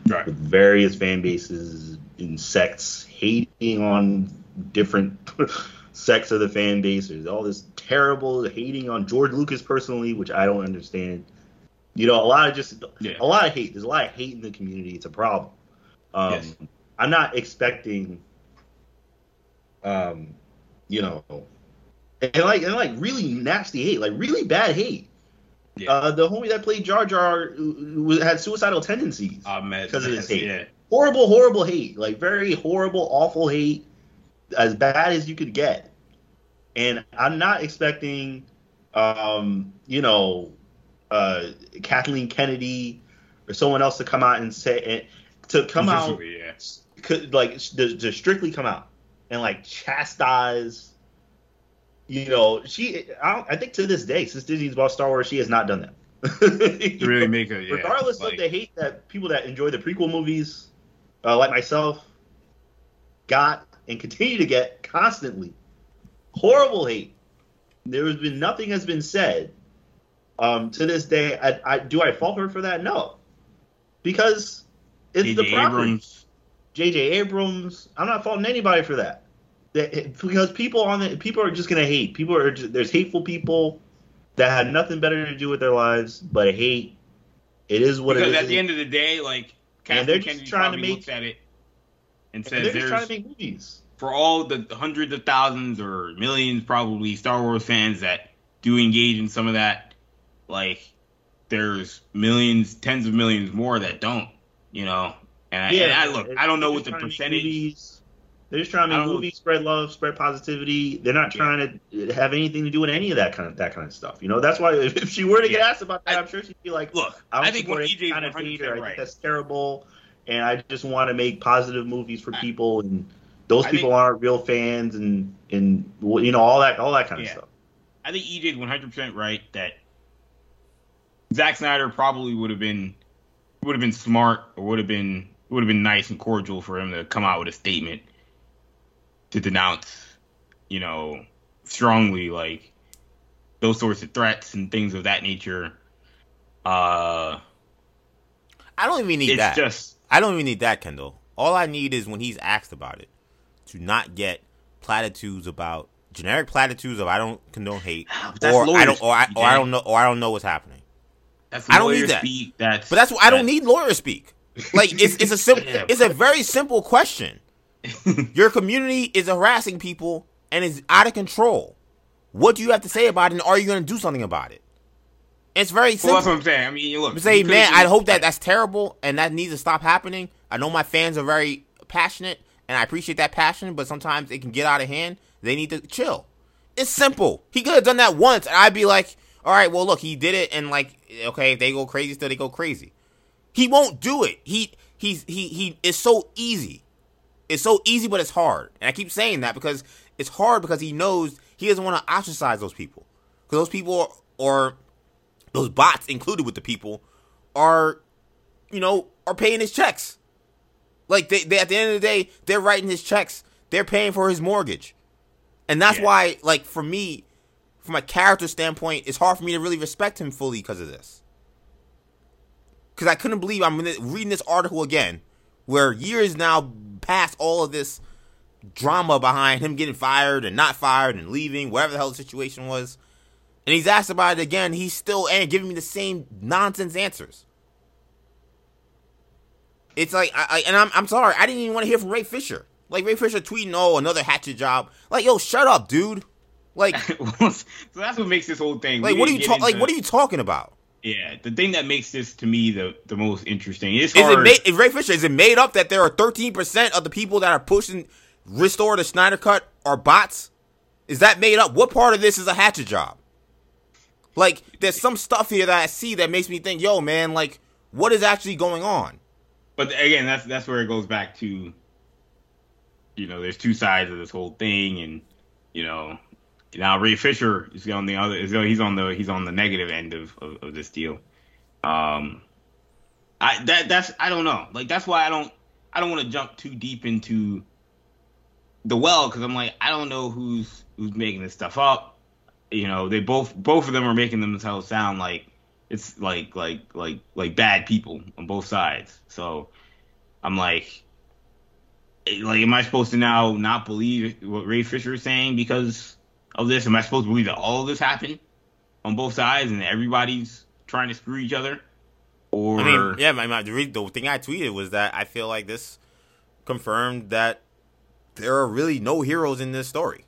right. with various fan bases and sects hating on different <laughs> sects of the fan base. There's all this terrible hating on George Lucas personally, which I don't understand. You know, a lot of just Yeah. a lot of hate. There's a lot of hate in the community. It's a problem. Um, Yes. I'm not expecting, um, you know, and like and like really nasty hate, like really bad hate. Yeah. Uh, the homie that played Jar Jar had suicidal tendencies because of his <laughs> hate. Yeah. Horrible, horrible hate. Like very horrible, awful hate, as bad as you could get. And I'm not expecting, um, you know, uh, Kathleen Kennedy or someone else to come out and say to come out, yeah. could like to, to strictly come out and like chastise you know, she. I, I, think to this day, since Disney's bought Star Wars, she has not done that. <laughs> to really know, make a yeah, regardless like, of the hate that people that enjoy the prequel movies, uh, like myself, got and continue to get constantly, horrible hate. There has been nothing has been said. Um, to this day, I, I do I fault her for that? No, because it's the property. J.J. Abrams. I'm not faulting anybody for that because people on the people are just gonna hate. People are just, there's hateful people that had nothing better to do with their lives but hate. It is what because it is. at the end of the day, like and they're just trying to make at it and says they're just trying to make movies for all the hundreds of thousands or millions probably Star Wars fans that do engage in some of that. Like there's millions, tens of millions more that don't. You know, and, yeah, I, and I look, I don't know what the percentage they're just trying to make movies, spread love, spread positivity. They're not trying yeah. to have anything to do with any of that kind of that kind of stuff. You know, that's why <laughs> if she were to get asked about that, I, am sure she'd be like, "Look, I, I think what EJ kind of hate her. I think that's terrible, and I just want to make positive movies for people, and those I people think, aren't real fans, and and you know all that all that kind yeah. of stuff." I think EJ's 100 percent right that Zack Snyder probably would have been would have been smart or would have been would have been nice and cordial for him to come out with a statement to denounce, you know, strongly like those sorts of threats and things of that nature. Uh, I don't even need it's that. It's just I don't even need that, Kendall. All I need is when he's asked about it to not get platitudes about generic platitudes of I don't condone hate <sighs> or I don't or I, or I don't know or I don't know what's happening. That's I don't need that. Speak, that's, but that's what I don't need lawyer speak. Like it's it's a <laughs> simple it's a very simple question. <laughs> Your community is harassing people and is out of control. What do you have to say about it, and are you going to do something about it? It's very simple. Well, that's what I'm saying. I mean, look. Say, man, I hope that that's terrible and that needs to stop happening. I know my fans are very passionate, and I appreciate that passion, but sometimes it can get out of hand. They need to chill. It's simple. He could have done that once, and I'd be like, all right, well, look, he did it, and like, okay, if they go crazy, still they go crazy. He won't do it. He he's he he. It's so easy. It's so easy, but it's hard. And I keep saying that because it's hard because he knows he doesn't want to ostracize those people. Because those people are or those bots included with the people are, you know, are paying his checks. Like they, they at the end of the day, they're writing his checks. They're paying for his mortgage. And that's yeah. why, like, for me, from a character standpoint, it's hard for me to really respect him fully because of this. Because I couldn't believe I'm reading this article again, where years now past all of this drama behind him getting fired and not fired and leaving, whatever the hell the situation was. And he's asked about it again. He's still and giving me the same nonsense answers. It's like, I, I, and I'm, I'm sorry, I didn't even want to hear from Ray Fisher. Like Ray Fisher tweeting, "Oh, another hatchet job." Like, yo, shut up, dude. Like, <laughs> so that's what makes this whole thing. Like, what are you talking? Like, what are you talking about? Yeah, the thing that makes this to me the the most interesting is is it made, Ray Fisher is it made up that there are thirteen percent of the people that are pushing restore the Snyder Cut are bots? Is that made up? What part of this is a hatchet job? Like, there's some stuff here that I see that makes me think, yo, man, like, what is actually going on? But again, that's that's where it goes back to, you know, there's two sides of this whole thing, and you know, now Ray Fisher is on the other. Is he's on the he's on the negative end of, of, of this deal. Um, I that that's I don't know. Like that's why I don't I don't want to jump too deep into the well because I'm like I don't know who's who's making this stuff up. You know, they both both of them are making themselves sound like it's like like like like bad people on both sides. So I'm like, eh, like, am I supposed to now not believe what Ray Fisher is saying because of this? Am I supposed to believe that all of this happened on both sides and everybody's trying to screw each other? Or I mean, yeah, my, my, the, the thing I tweeted was that I feel like this confirmed that there are really no heroes in this story,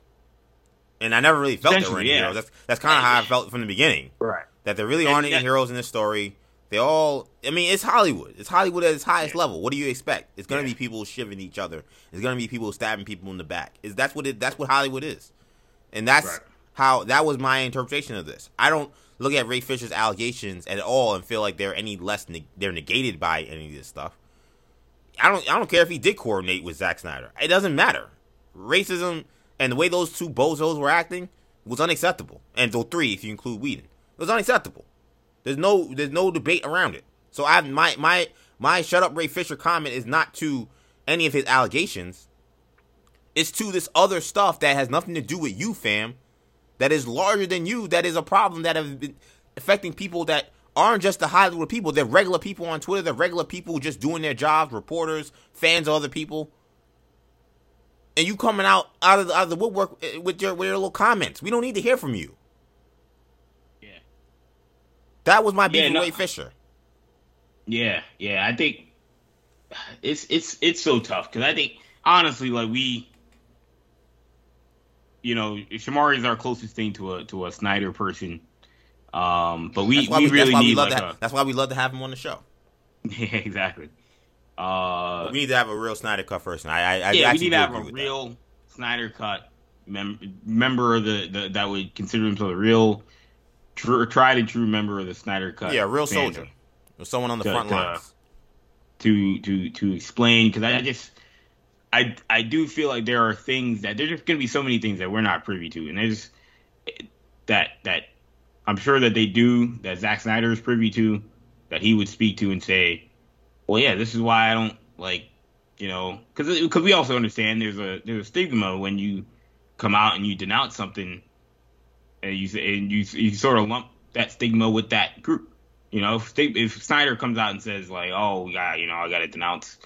and I never really felt there were any yeah. heroes. That's that's kind of how I felt from the beginning. Right. That there really aren't any heroes in this story. They all, I mean, it's Hollywood. It's Hollywood at its highest level. What do you expect? It's gonna Yeah. be people shivving each other. It's gonna be people stabbing people in the back. Is that's what it? That's what Hollywood is, and that's Right. how that was my interpretation of this. I don't look at Ray Fisher's allegations at all and feel like they're any less neg- they're negated by any of this stuff. I don't I don't care if he did coordinate with Zack Snyder. It doesn't matter. Racism and the way those two bozos were acting was unacceptable. And though three, if you include Whedon, it was unacceptable. There's no there's no debate around it. So I my my my shut up Ray Fisher comment is not to any of his allegations. It's to this other stuff that has nothing to do with you, fam. That is larger than you. That is a problem that have been affecting people that aren't just the Hollywood people. They're regular people on Twitter. They're regular people just doing their jobs, reporters, fans of other people. And you coming out out of the, out of the woodwork eh, with your with your little comments. We don't need to hear from you. Yeah. That was my beef Yeah, no- Ray Fisher. Yeah, yeah. I think it's it's it's so tough because I think honestly, like we, you know, Shamari is our closest thing to a to a Snyder person. Um, but we we, we, really why we need love like to. a That's why we love to have him on the show. <laughs> yeah exactly. Uh, we need to have a real Snyder cut first. And I, I, I yeah, we need to have a with that. real Snyder cut mem- member of the, the that would consider himself a real true, tried and true member of the Snyder cut. Yeah, a real soldier. Or someone on the To- front to- lines. to to to explain because I, just I I do feel like there are things that there's just gonna be so many things that we're not privy to, and there's that that I'm sure that they do that Zack Snyder is privy to that he would speak to and say, well, yeah, this is why I don't like you know because because we also understand there's a there's a stigma when you come out and you denounce something and you and you you sort of lump that stigma with that group. You know, if, if Snyder comes out and says like, "Oh, yeah, you know, I got to denounce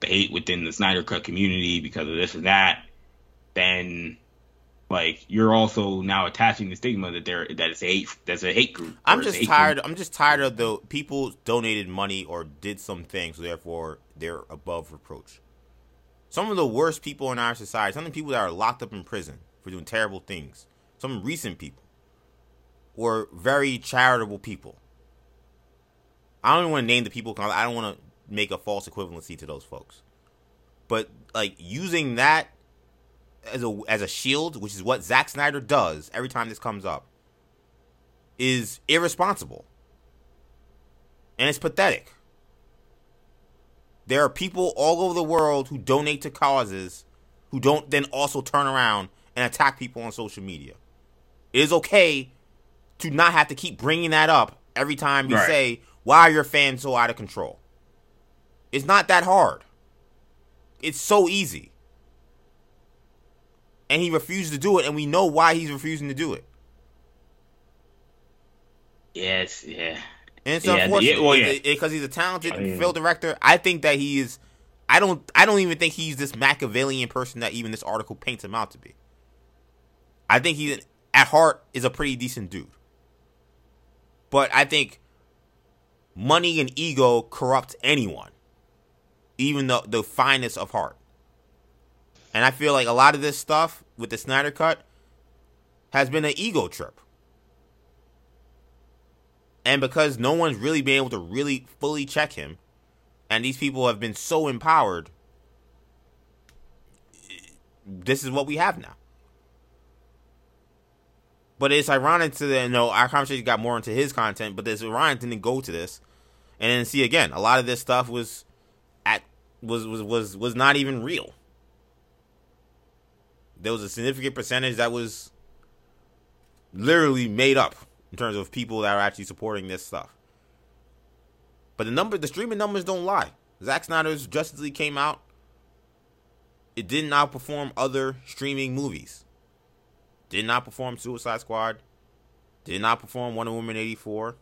the hate within the Snyder Cut community because of this and that," then like you're also now attaching the stigma that there that it's a hate that's a hate group. I'm just tired. group. I'm just tired of the people donated money or did some things, so therefore they're above reproach. Some of the worst people in our society, some of the people that are locked up in prison for doing terrible things, some recent people, were very charitable people. I don't even want to name the people. 'cause I don't want to make a false equivalency to those folks. But like using that as a as a shield, which is what Zack Snyder does every time this comes up, is irresponsible. And it's pathetic. There are people all over the world who donate to causes who don't then also turn around and attack people on social media. It is okay to not have to keep bringing that up every time you Right. say, why are your fans so out of control? It's not that hard. It's so easy. And he refused to do it, and we know why he's refusing to do it. Yes, yeah. And it's Yeah, unfortunate yeah, well, yeah. because he's a talented oh, mean- film director. I think that he is. I don't. I don't even think he's this Machiavellian person that even this article paints him out to be. I think he, at heart, is a pretty decent dude. But I think money and ego corrupt anyone, even the the finest of heart. And I feel like a lot of this stuff with the Snyder Cut has been an ego trip. And because no one's really been able to really fully check him, and these people have been so empowered, this is what we have now. But it's ironic to the, you know our conversation got more into his content, but it's ironic to go to this, and then see again a lot of this stuff was at was was was was not even real. There was a significant percentage that was literally made up in terms of people that are actually supporting this stuff. But the number, the streaming numbers don't lie. Zack Snyder's Justice League came out. It did not outperform other streaming movies. Did not perform Suicide Squad. Did not perform Wonder Woman 84.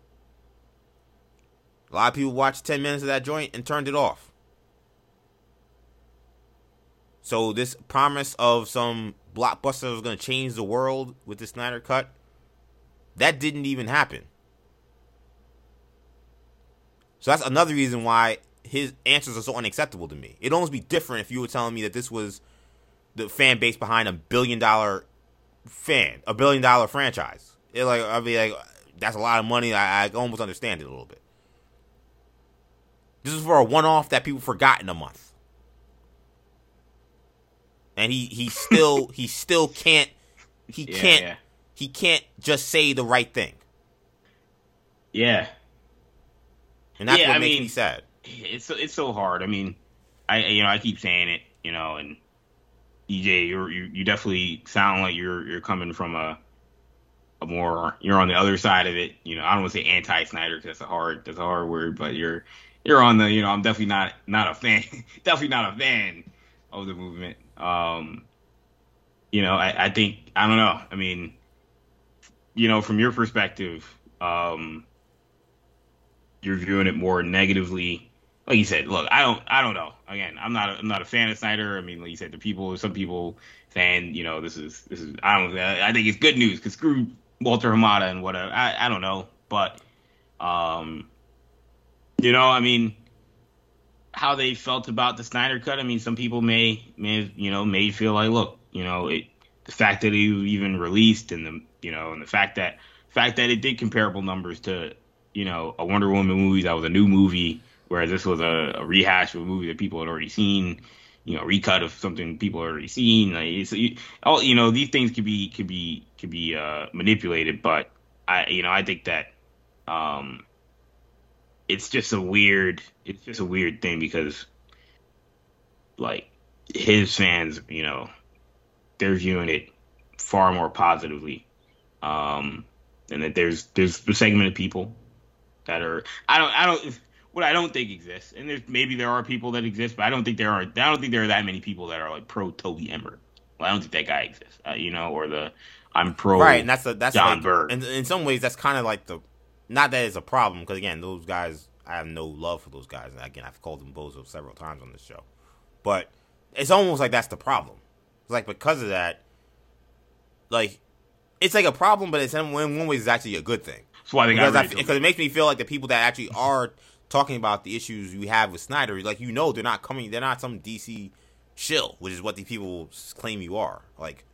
A lot of people watched 10 minutes of that joint and turned it off. So this promise of some blockbuster was going to change the world with the Snyder Cut, that didn't even happen. So that's another reason why his answers are so unacceptable to me. It'd almost be different if you were telling me that this was the fan base behind a billion dollar fan, a billion dollar franchise. It like I'd be like, that's a lot of money. I, I almost understand it a little bit. This is for a one-off that people forgot in a month, and he he still <laughs> he still can't he Yeah, can't yeah. he can't just say the right thing, Yeah, and that's Yeah, what I makes mean- me sad. it's so- it's so hard. I mean, I you know I keep saying it, you know, and EJ, you're you, you definitely sound like you're you're coming from a a more you're on the other side of it. You know, I don't want to say anti Snyder because that's a hard that's a hard word, but you're you're on the you know I'm definitely not not a fan <laughs> definitely not a fan of the movement. Um, you know, I, I think I don't know. I mean, you know, from your perspective, um, you're viewing it more negatively like you said, look, I don't, I don't know. Again, I'm not, a, I'm not a fan of Snyder. I mean, like you said, the people, some people saying, you know, this is, this is, I don't, I think it's good news because screw Walter Hamada and whatever. I, I don't know, but, um, you know, I mean, how they felt about the Snyder cut. I mean, some people may, may, you know, may feel like, look, you know, it, the fact that he even released and the, you know, and the fact that, fact that it did comparable numbers to, you know, a Wonder Woman movie that was a new movie whereas this was a, a rehash of a movie that people had already seen, you know, recut of something people had already seen. Like, you, all you know, these things could be could be could be uh, manipulated, but I, you know, I think that um, it's just a weird, it's just a weird thing because, like, his fans, you know, they're viewing it far more positively, um, and that there's there's a segment of people that are I don't I don't what I don't think exists, and there's maybe there are people that exist, but I don't think there are. I don't think there are that many people that are like pro Toby Emmerich. Well, I don't think that guy exists, uh, you know, or the I'm pro right, and that's a, that's John like, Bird. And in some ways, that's kind of like the, not that it's a problem because again, those guys, I have no love for those guys. And again, I've called them bozo several times on this show, but it's almost like that's the problem. It's like because of that, like it's like a problem, but it's in one, one way it's actually a good thing That's why they got because, I, of because it makes me feel like the people that actually are talking about the issues we have with Snyder, like you know, they're not coming, they're not some DC shill, which is what these people claim you are. Like,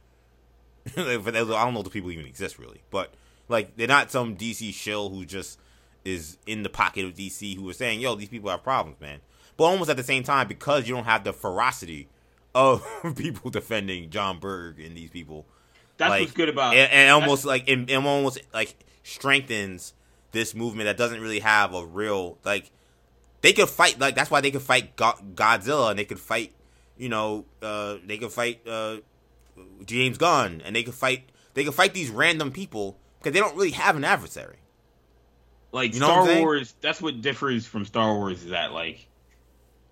<laughs> I don't know if the people even exist really, but like they're not some DC shill who just is in the pocket of DC who is saying, "Yo, these people have problems, man." But almost at the same time, because you don't have the ferocity of <laughs> people defending Jon Berg and these people, That's like, what's good about and, and almost like it, it almost like strengthens this movement that doesn't really have a real like they could fight like that's why they could fight Go- Godzilla and they could fight you know uh they could fight uh James Gunn and they could fight they could fight these random people because they don't really have an adversary. like You know Star? Wars. That's what differs from Star Wars is that like,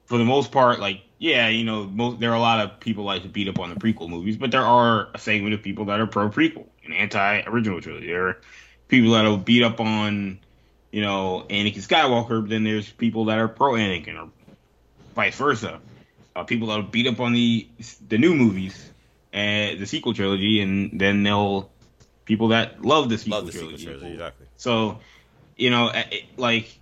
for the most part, like yeah, you know, most there are a lot of people like to beat up on the prequel movies, but there are a segment of people that are pro prequel and anti original trilogy. There are people that'll beat up on, you know, Anakin Skywalker, but then there's people that are pro Anakin or vice versa. Uh, people that'll beat up on the the new movies and the sequel trilogy, and then they'll people that love the sequel Love the sequel trilogy. trilogy, exactly. So, you know, it, like,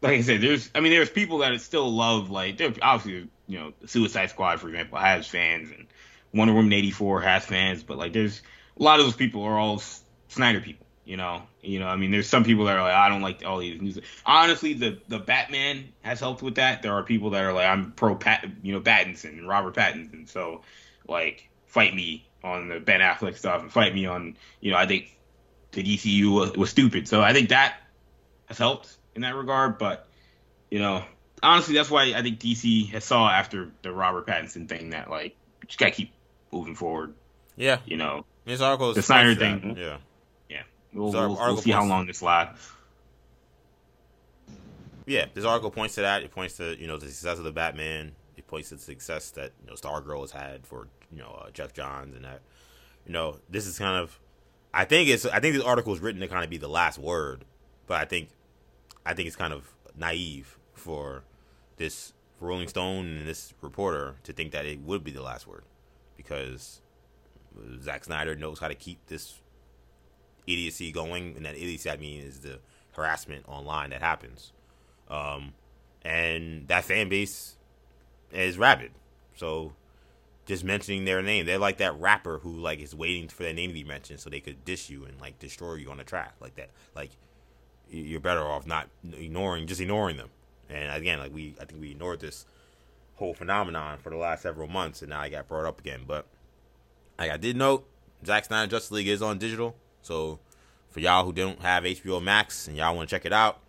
like I said, there's, I mean, there's people that still love, like, there obviously, you know, Suicide Squad, for example, has fans, and Wonder Woman '84 has fans, but like, there's a lot of those people are all Snyder people. You know, you know. I mean, there's some people that are like, I don't like all these news. Honestly, the the Batman has helped with that. There are people that are like, I'm pro Pat, you know, Pattinson and Robert Pattinson. So, like, fight me on the Ben Affleck stuff and fight me on, you know, I think the DCU was, was stupid. So I think that has helped in that regard. But you know, honestly, that's why I think DC has saw after the Robert Pattinson thing that like you just gotta keep moving forward. Yeah, You know, this article is The Snyder to thing. Yeah, we'll, we'll, we'll see how long this lasts. yeah. This article points to that. It points to you know the success of the Batman. To the success that you know Stargirl has had for you know uh, Geoff Johns and that. You know, this is kind of. I think it's. I think this article is written to kind of be the last word, but I think, I think it's kind of naive for this for Rolling Stone and this reporter to think that it would be the last word, because Zack Snyder knows how to keep this idiocy going, and that idiocy I mean is the harassment online that happens, um, and that fan base is rabid. So just mentioning their name. They're like that rapper who like is waiting for their name to be mentioned so they could dish you and like destroy you on the track like that. Like you're better off not ignoring, just ignoring them. And again, like we, I think we ignored this whole phenomenon for the last several months, and now I got brought up again. But like I did note, Zack Snyder Justice League is on digital, so for y'all who don't have HBO Max and y'all want to check it out,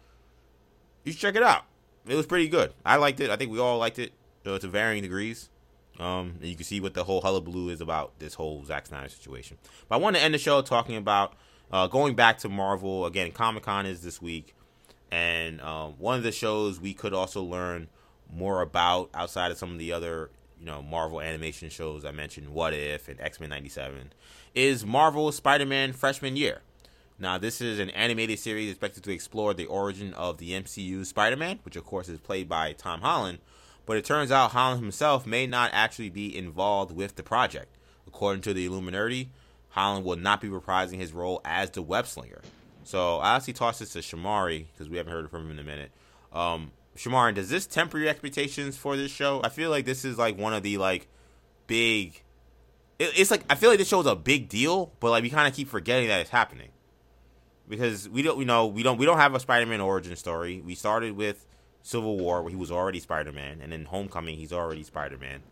you should check it out. It was pretty good. I liked it. I think we all liked it uh, to varying degrees. Um, and you can see what the whole hullabaloo is about this whole Zack Snyder situation. But I want to end the show talking about uh, going back to Marvel again. Comic Con is this week, and um, one of the shows we could also learn more about outside of some of the other you know Marvel animation shows I mentioned, What If and X Men '97, is Marvel Spider-Man Freshman Year. Now, this is an animated series expected to explore the origin of the MCU Spider Man, which of course is played by Tom Holland, but it turns out Holland himself may not actually be involved with the project. According to the Illuminerdi, Holland will not be reprising his role as the web slinger. So I actually tossed this to Shamari because we haven't heard from him in a minute. Um, Shamari, does this temper your expectations for this show? I feel like this is like one of the like big. It, it's like I feel like this show is a big deal, but like we kind of keep forgetting that it's happening because we don't, you know, we don't, we don't have a Spider-Man origin story. We started with Civil War, where he was already Spider-Man, and in Homecoming, he's already Spider-Man.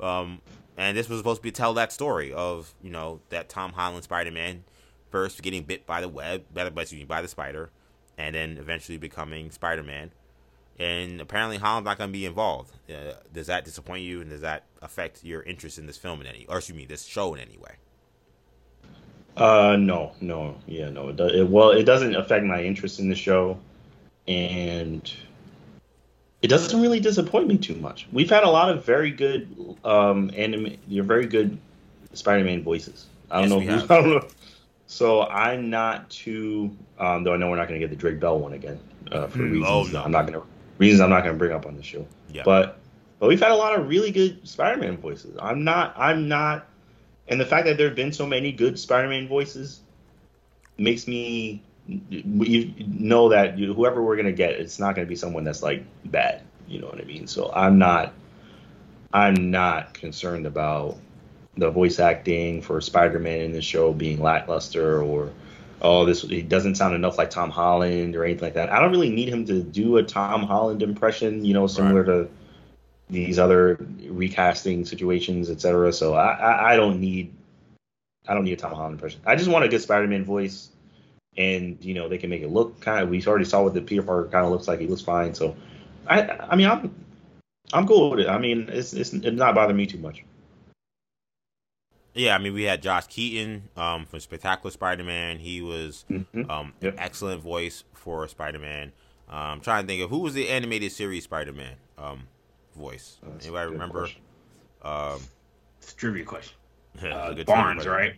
Um, and this was supposed to be tell that story of you know that Tom Holland Spider-Man first getting bit by the web, by the, by the spider, and then eventually becoming Spider-Man. And apparently, Holland's not going to be involved. Uh, does that disappoint you, and does that affect your interest in this film in any, or excuse me, this show in any way? Uh, no, no, yeah, no. It, does, it well, it doesn't affect my interest in the show, and it doesn't really disappoint me too much. We've had a lot of very good um anime, you're very good Spider-Man voices. I don't yes, know. <laughs> I don't know. So I'm not too. Um, though I know we're not going to get the Drake Bell one again uh, for mm, reasons oh, no. I'm not going to reasons I'm not going to bring up on the show. Yeah. But but we've had a lot of really good Spider-Man voices. I'm not. I'm not and the fact that there have been so many good Spider-Man voices makes me know that whoever we're gonna get, it's not gonna be someone that's like bad. You know what I mean? So I'm not, I'm not concerned about the voice acting for Spider-Man in the show being lackluster or oh this he doesn't sound enough like Tom Holland or anything like that. I don't really need him to do a Tom Holland impression, you know, similar right. to these other recasting situations, etc. So I, I, I don't need I don't need a Tom Holland impression. I just want a good Spider-Man voice, and you know they can make it look kind of. We already saw what the Peter Parker kind of looks like. He looks fine. So I I mean I'm I'm cool with it. I mean it's it's, it's not bothering me too much. Yeah, I mean we had Josh Keaton um, from Spectacular Spider-Man. He was mm-hmm. um, yep. an excellent voice for Spider-Man. Um, I'm trying to think of who was the animated series Spider-Man. Um, voice. That's Anybody remember? Um, it's a trivia question. <laughs> uh, Barnes, right?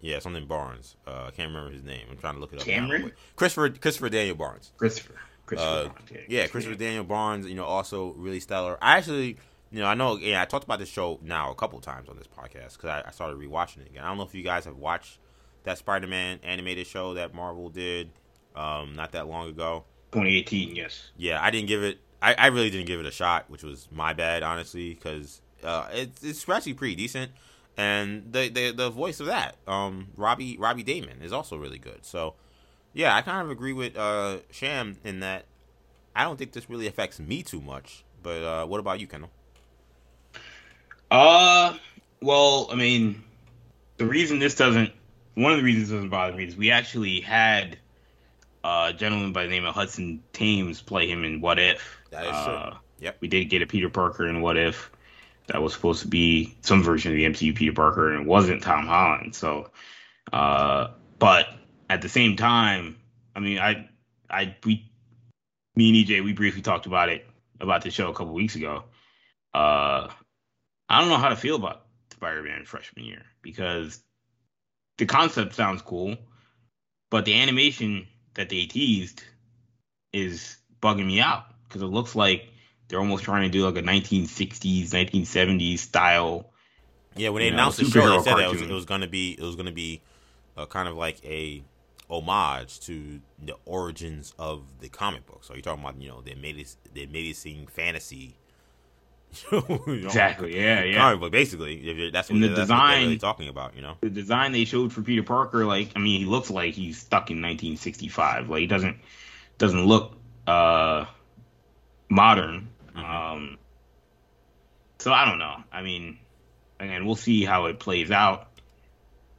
Yeah, something Barnes. Uh, I can't remember his name. I'm trying to look it up. Cameron. Christopher Christopher Daniel Barnes. Christopher. Christopher uh, Barnes. Yeah, yeah Christopher. Daniel Barnes. You know, also really stellar. I actually, you know, I know. Yeah, I talked about this show now a couple times on this podcast because I, I started rewatching it again. I don't know if you guys have watched that Spider-Man animated show that Marvel did um, not that long ago. 2018, yes. Yeah, I didn't give it I, I really didn't give it a shot, which was my bad, honestly, because uh, it's it's actually pretty decent, and the the the voice of that, um, Robbie Robbie Daymond, is also really good. So, yeah, I kind of agree with uh, Sham in that I don't think this really affects me too much. But uh, what about you, Kendall? Uh, well, I mean, the reason this doesn't, one of the reasons it doesn't bother me is we actually had a gentleman by the name of Hudson Thames play him in What If that is true. Uh, yep. We did get a Peter Parker in What If. That was supposed to be some version of the MCU Peter Parker, and it wasn't Tom Holland. So, uh, but at the same time, I mean, I, I, we, me and EJ, we briefly talked about it about the show a couple weeks ago. Uh, I don't know how to feel about Spider-Man freshman year because the concept sounds cool, but the animation that they teased is bugging me out because it looks like they're almost trying to do like a 1960s, 1970s style. Yeah, when they announced know, the show, they said that it was, it was, gonna be it was gonna be a kind of like a homage to the origins of the comic book. So you're talking about you know the amazing the amazing fantasy <laughs> exactly. Yeah, yeah. Comic book, basically. That's what, the that's design- they're really talking about. You know. the design they showed for Peter Parker, like I mean, he looks like he's stuck in 1965. Like he doesn't doesn't look uh modern. Mhm. Um, so I don't know. I mean, again, we'll see how it plays out.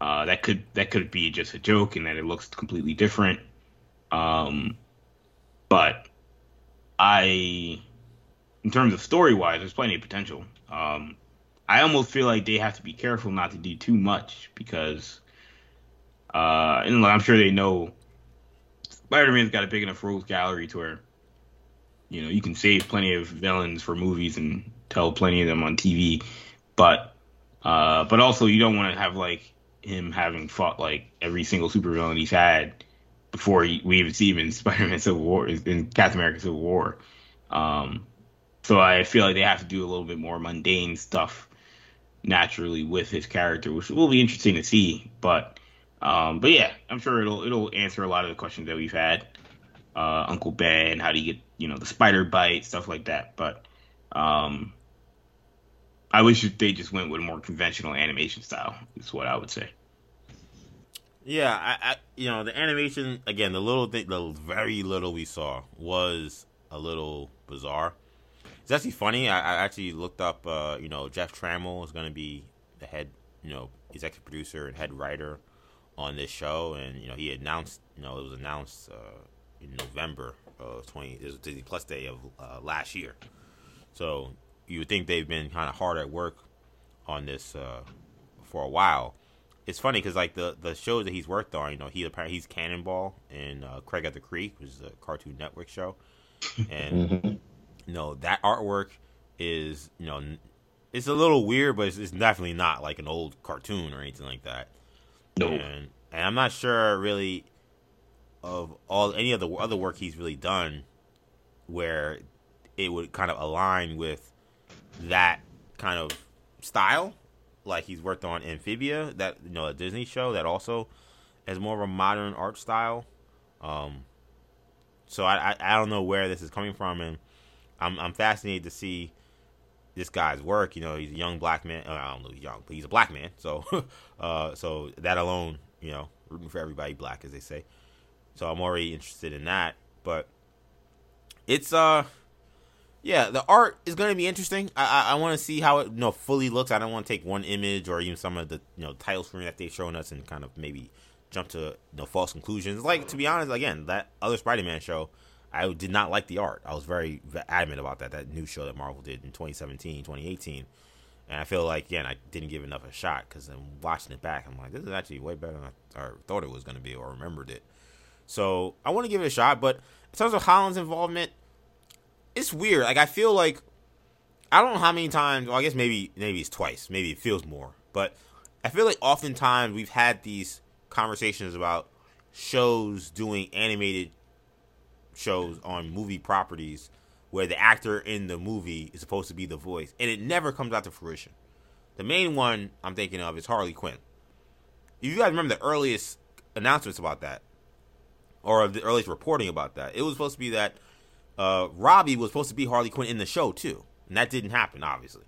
Uh, that could that could be just a joke, and that it looks completely different. Um, but I, in terms of story wise, there's plenty of potential. Um, I almost feel like they have to be careful not to do too much because, uh, and I'm sure they know Spider-Man's got a big enough rogues gallery to where, you know, you can save plenty of villains for movies and tell plenty of them on TV, but, uh, but also you don't want to have like him having fought like every single supervillain he's had before we even see him in <laughs> Spider-Man Civil War, in Captain America Civil War. Um, so I feel like they have to do a little bit more mundane stuff naturally with his character, which will be interesting to see. But um, but yeah, I'm sure it'll it'll answer a lot of the questions that we've had. Uh, Uncle Ben, how do you get you know the spider bite, stuff like that. But um, I wish they just went with a more conventional animation style. Is what I would say. Yeah, I, I you know the animation again, the little thing, the very little we saw was a little bizarre. It's actually funny. I, I actually looked up. Uh, you know, Jeff Trammell is going to be the head, you know, executive producer and head writer on this show, and you know he announced. You know, it was announced uh, in November of twenty. It was Disney Plus Day of uh, last year. So you would think they've been kind of hard at work on this uh, for a while it's funny because like the the shows that he's worked on, you know, he apparently he's Cannonball in uh, Craig of the Creek, which is a Cartoon Network show, and Mhm. you know that artwork is you know it's a little weird, but it's, it's definitely not like an old cartoon or anything like that. No. And and I'm not sure really of all any of the other work he's really done where it would kind of align with that kind of style like he's worked on Amphibia, that you know a Disney show that also has more of a modern art style. Um, so I, I I don't know where this is coming from, and I'm I'm fascinated to see this guy's work. You know, he's a young black man. Uh, I don't know, he's young, but he's a black man. So, <laughs> uh, so that alone, you know, rooting for everybody black, as they say. So I'm already interested in that, but it's uh yeah, the art is to be interesting. I I, I want to see how it you know fully looks. I don't want to take one image or even some of the you know title screen that they've shown us and kind of maybe jump to you know false conclusions. Like to be honest, again, that other Spider-Man show, I did not like the art. I was very adamant about that. That new show that Marvel did in 2017, 2018. And I feel like again, I didn't give enough a shot because I'm watching it back. I'm like, this is actually way better than I thought it was going to be or remembered it. So I want to give it a shot. But in terms of Holland's involvement, it's weird. Like I feel like I don't know how many times. Well, I guess maybe maybe it's twice. Maybe it feels more. But I feel like oftentimes we've had these conversations about shows doing animated shows on movie properties where the actor in the movie is supposed to be the voice, and it never comes out to fruition. The main one I'm thinking of is Harley Quinn. If you guys remember the earliest announcements about that, or the earliest reporting about that, it was supposed to be that uh, Robbie was supposed to be Harley Quinn in the show too, and that didn't happen, obviously.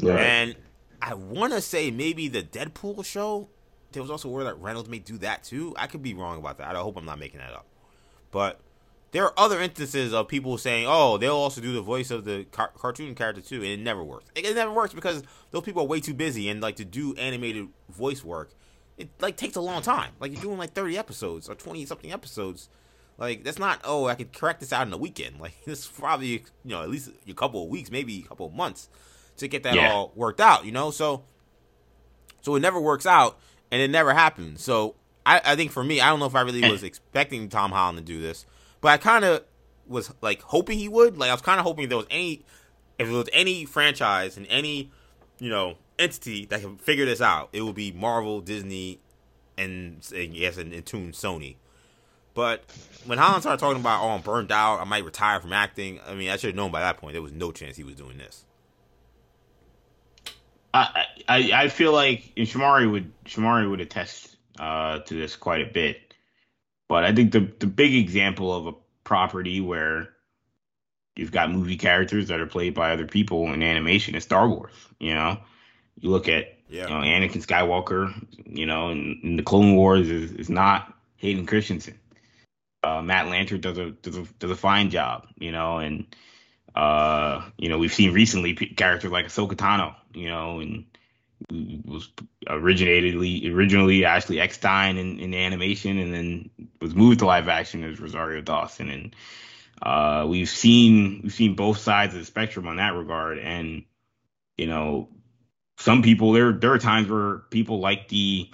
Right. And I want to say maybe the Deadpool show. There was also word that Reynolds may do that too. I could be wrong about that. I hope I'm not making that up. But there are other instances of people saying, "Oh, they'll also do the voice of the car- cartoon character too," and it never works. It, it never works because those people are way too busy and like to do animated voice work. It like takes a long time. Like you're doing like 30 episodes or 20 something episodes. Like that's not. Oh, I could correct this out in a weekend. <laughs> Like this is probably you know at least a couple of weeks, maybe a couple of months to get that Yeah. all worked out. You know, so so it never works out and it never happens. So I, I think for me, I don't know if I really eh. was expecting Tom Holland to do this, but I kind of was like hoping he would. Like I was kind of hoping there was any, if there was any franchise and any, you know, entity that can figure this out, it will be Marvel, Disney, and and yes, and, and tune Sony. But when Holland started talking about, oh, I'm burned out, I might retire from acting. I mean, I should have known by that point there was no chance he was doing this. I, I I feel like Shamari would Shamari would attest uh, to this quite a bit, but I think the the big example of a property where you've got movie characters that are played by other people in animation is Star Wars. You know, you look at yeah. you know, Anakin Skywalker. You know, in, in the Clone Wars is, is not Hayden Christensen. Uh, Matt Lanter does a, does a does a fine job. You know, and uh, you know we've seen recently characters like Ahsoka Tano. You know, and was originatedly originally Ashley Eckstein in, in animation, and then was moved to live action as Rosario Dawson. And uh, we've seen we've seen both sides of the spectrum on that regard, and you know, some people there there are times where people like the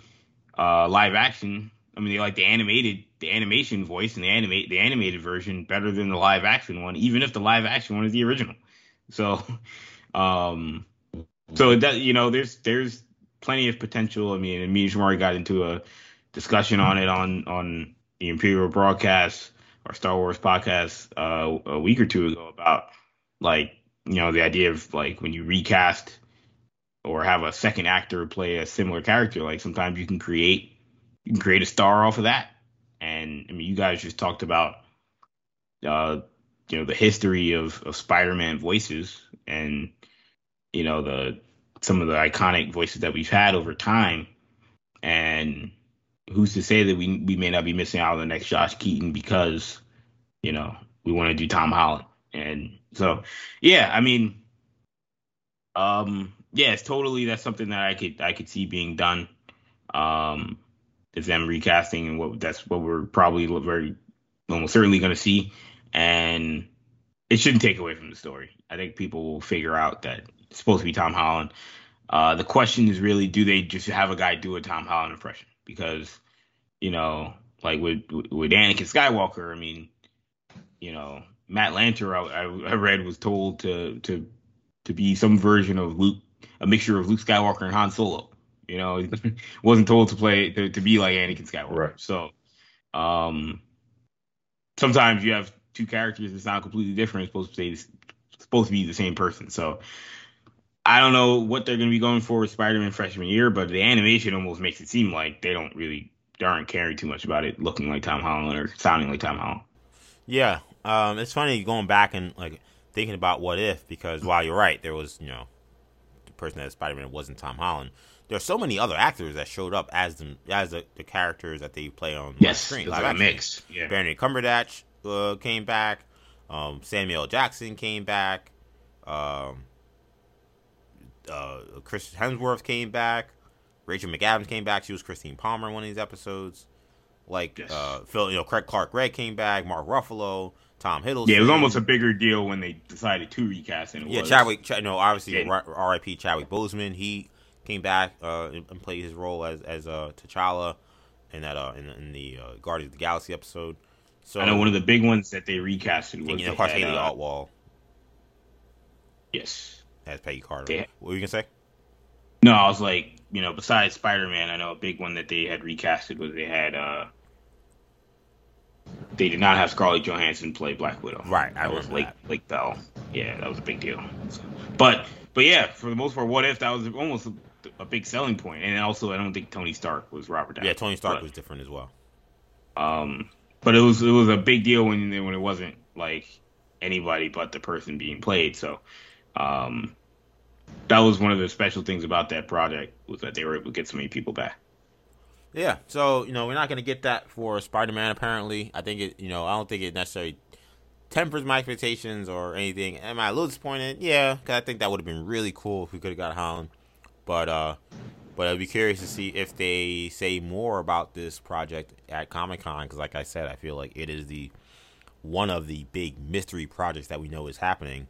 uh, live action. I mean, they like the animated the animation voice and the animate the animated version better than the live action one, even if the live action one is the original. So, <laughs> um, so that you know, there's there's plenty of potential. I mean, and me and Shamari got into a discussion on it on on the Imperial broadcast or Star Wars podcast uh, a week or two ago about like you know the idea of like when you recast or have a second actor play a similar character, like sometimes you can create you can create a star off of that. And I mean, you guys just talked about uh, you know the history of of Spider-Man voices and you know the some of the iconic voices that we've had over time, and who's to say that we we may not be missing out on the next Josh Keaton because you know we want to do Tom Holland, and so yeah, I mean, um, yeah, it's totally that's something that I could I could see being done. Um, is them recasting and what that's what we're probably very almost certainly going to see, and it shouldn't take away from the story. I think people will figure out that it's supposed to be Tom Holland. Uh, the question is really, do they just have a guy do a Tom Holland impression? Because, you know, like with with Anakin Skywalker, I mean, you know, Matt Lanter, I, I read was told to to to be some version of Luke, a mixture of Luke Skywalker and Han Solo. You know, he <laughs> wasn't told to play to, to be like Anakin Skywalker. Right. So, um, sometimes you have two characters that sound completely different. Supposed to say supposed to be the same person. So I don't know what they're going to be going for with Spider-Man freshman year, but the animation almost makes it seem like they don't really they aren't caring too much about it looking like Tom Holland or sounding like Tom Holland. Yeah, um, it's funny going back and like thinking about what if because while you're right, there was you know person that Spider-Man wasn't Tom Holland. There are so many other actors that showed up as the as the, the characters that they play on yes, screen. Like a mix. Yeah. Benedict Cumberbatch uh, came back. Um, Samuel Jackson came back. Um, uh, Chris Hemsworth came back. Rachel McAdams came back. She was Christine Palmer in one of these episodes. Like yes. uh, Phil, you know, Craig Clark Gregg came back. Mark Ruffalo, Tom Hiddleston. Yeah, it was almost a bigger deal when they decided to recast it. Yeah, Chadwick. You know, obviously, yeah. R.I.P. Chadwick Boseman. He came back uh, and played his role as as uh, T'Challa in that uh, in, in the uh, Guardians of the Galaxy episode. So I know one of the big ones that they recasted was and, you know, of course, Hayley uh, Atwell. Yes, as Peggy Carter. What were you gonna say? No, I was like, you know, besides Spider Man, I know a big one that they had recasted was they had uh they did not have Scarlett Johansson play Black Widow. Right, I that was Lake that. Lake Bell. Yeah, that was a big deal. So, but but yeah, for the most part, what if that was almost a, a, big selling point? And also, I don't think Tony Stark was Robert Downey. Yeah, Tony Stark but, was different as well. Um, but it was it was a big deal when when it wasn't like anybody but the person being played. So, um, that was one of the special things about that project was that they were able to get so many people back. Yeah, so you know we're not gonna get that for Spider Man. Apparently, I think it. You know, I don't think it necessarily tempers my expectations or anything. Am I a little disappointed? Yeah, because I think that would have been really cool if we could have got Holland. But uh, but I'd be curious to see if they say more about this project at Comic Con. Because, like I said, I feel like it is the one of the big mystery projects that we know is happening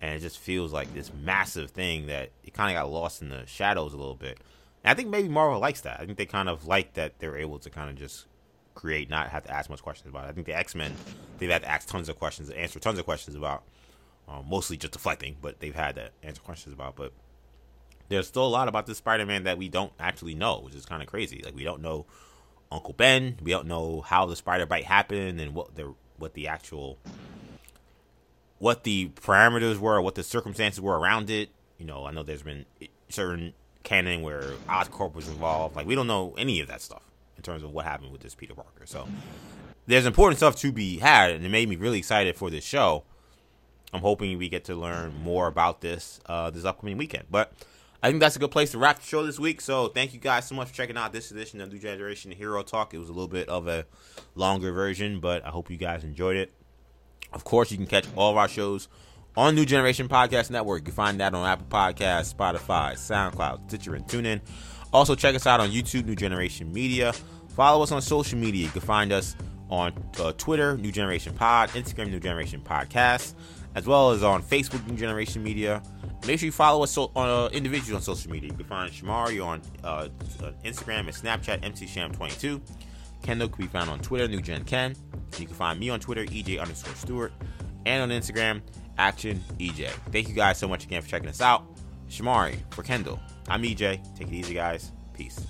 and it just feels like this massive thing that it kind of got lost in the shadows a little bit. And I think maybe Marvel likes that. I think they kind of like that they're able to kind of just create, not have to ask much questions about it. I think the X Men, they've had to ask tons of questions, answer tons of questions about, um, mostly just deflecting, but they've had to answer questions about. But there's still a lot about this Spider Man that we don't actually know, which is kind of crazy. Like we don't know Uncle Ben, we don't know how the spider bite happened, and what the what the actual what the parameters were, what the circumstances were around it. You know, I know there's been certain canon where Oscorp was involved. Like we don't know any of that stuff in terms of what happened with this Peter Parker. So there's important stuff to be had, and it made me really excited for this show. I'm hoping we get to learn more about this uh, this upcoming weekend. But I think that's a good place to wrap the show this week. So thank you guys so much for checking out this edition of New Generation Hero Talk. It was a little bit of a longer version, but I hope you guys enjoyed it. Of course, you can catch all of our shows on New Generation Podcast Network. You can find that on Apple Podcasts, Spotify, SoundCloud, Stitcher, and TuneIn. Also, check us out on YouTube, New Generation Media. Follow us on social media. You can find us on uh, Twitter, New Generation Pod, Instagram, New Generation Podcast, as well as on Facebook, New Generation Media. Make sure you follow us so, on uh, on social media. You can find Shamari on uh, Instagram and Snapchat, MCSham22. Kendall can be found on Twitter, New Gen Ken. You can find me on Twitter, EJ underscore Stewart, and on Instagram, Action EJ. Thank you guys so much again for checking us out. Shamari for Kendall. I'm EJ. Take it easy, guys. Peace.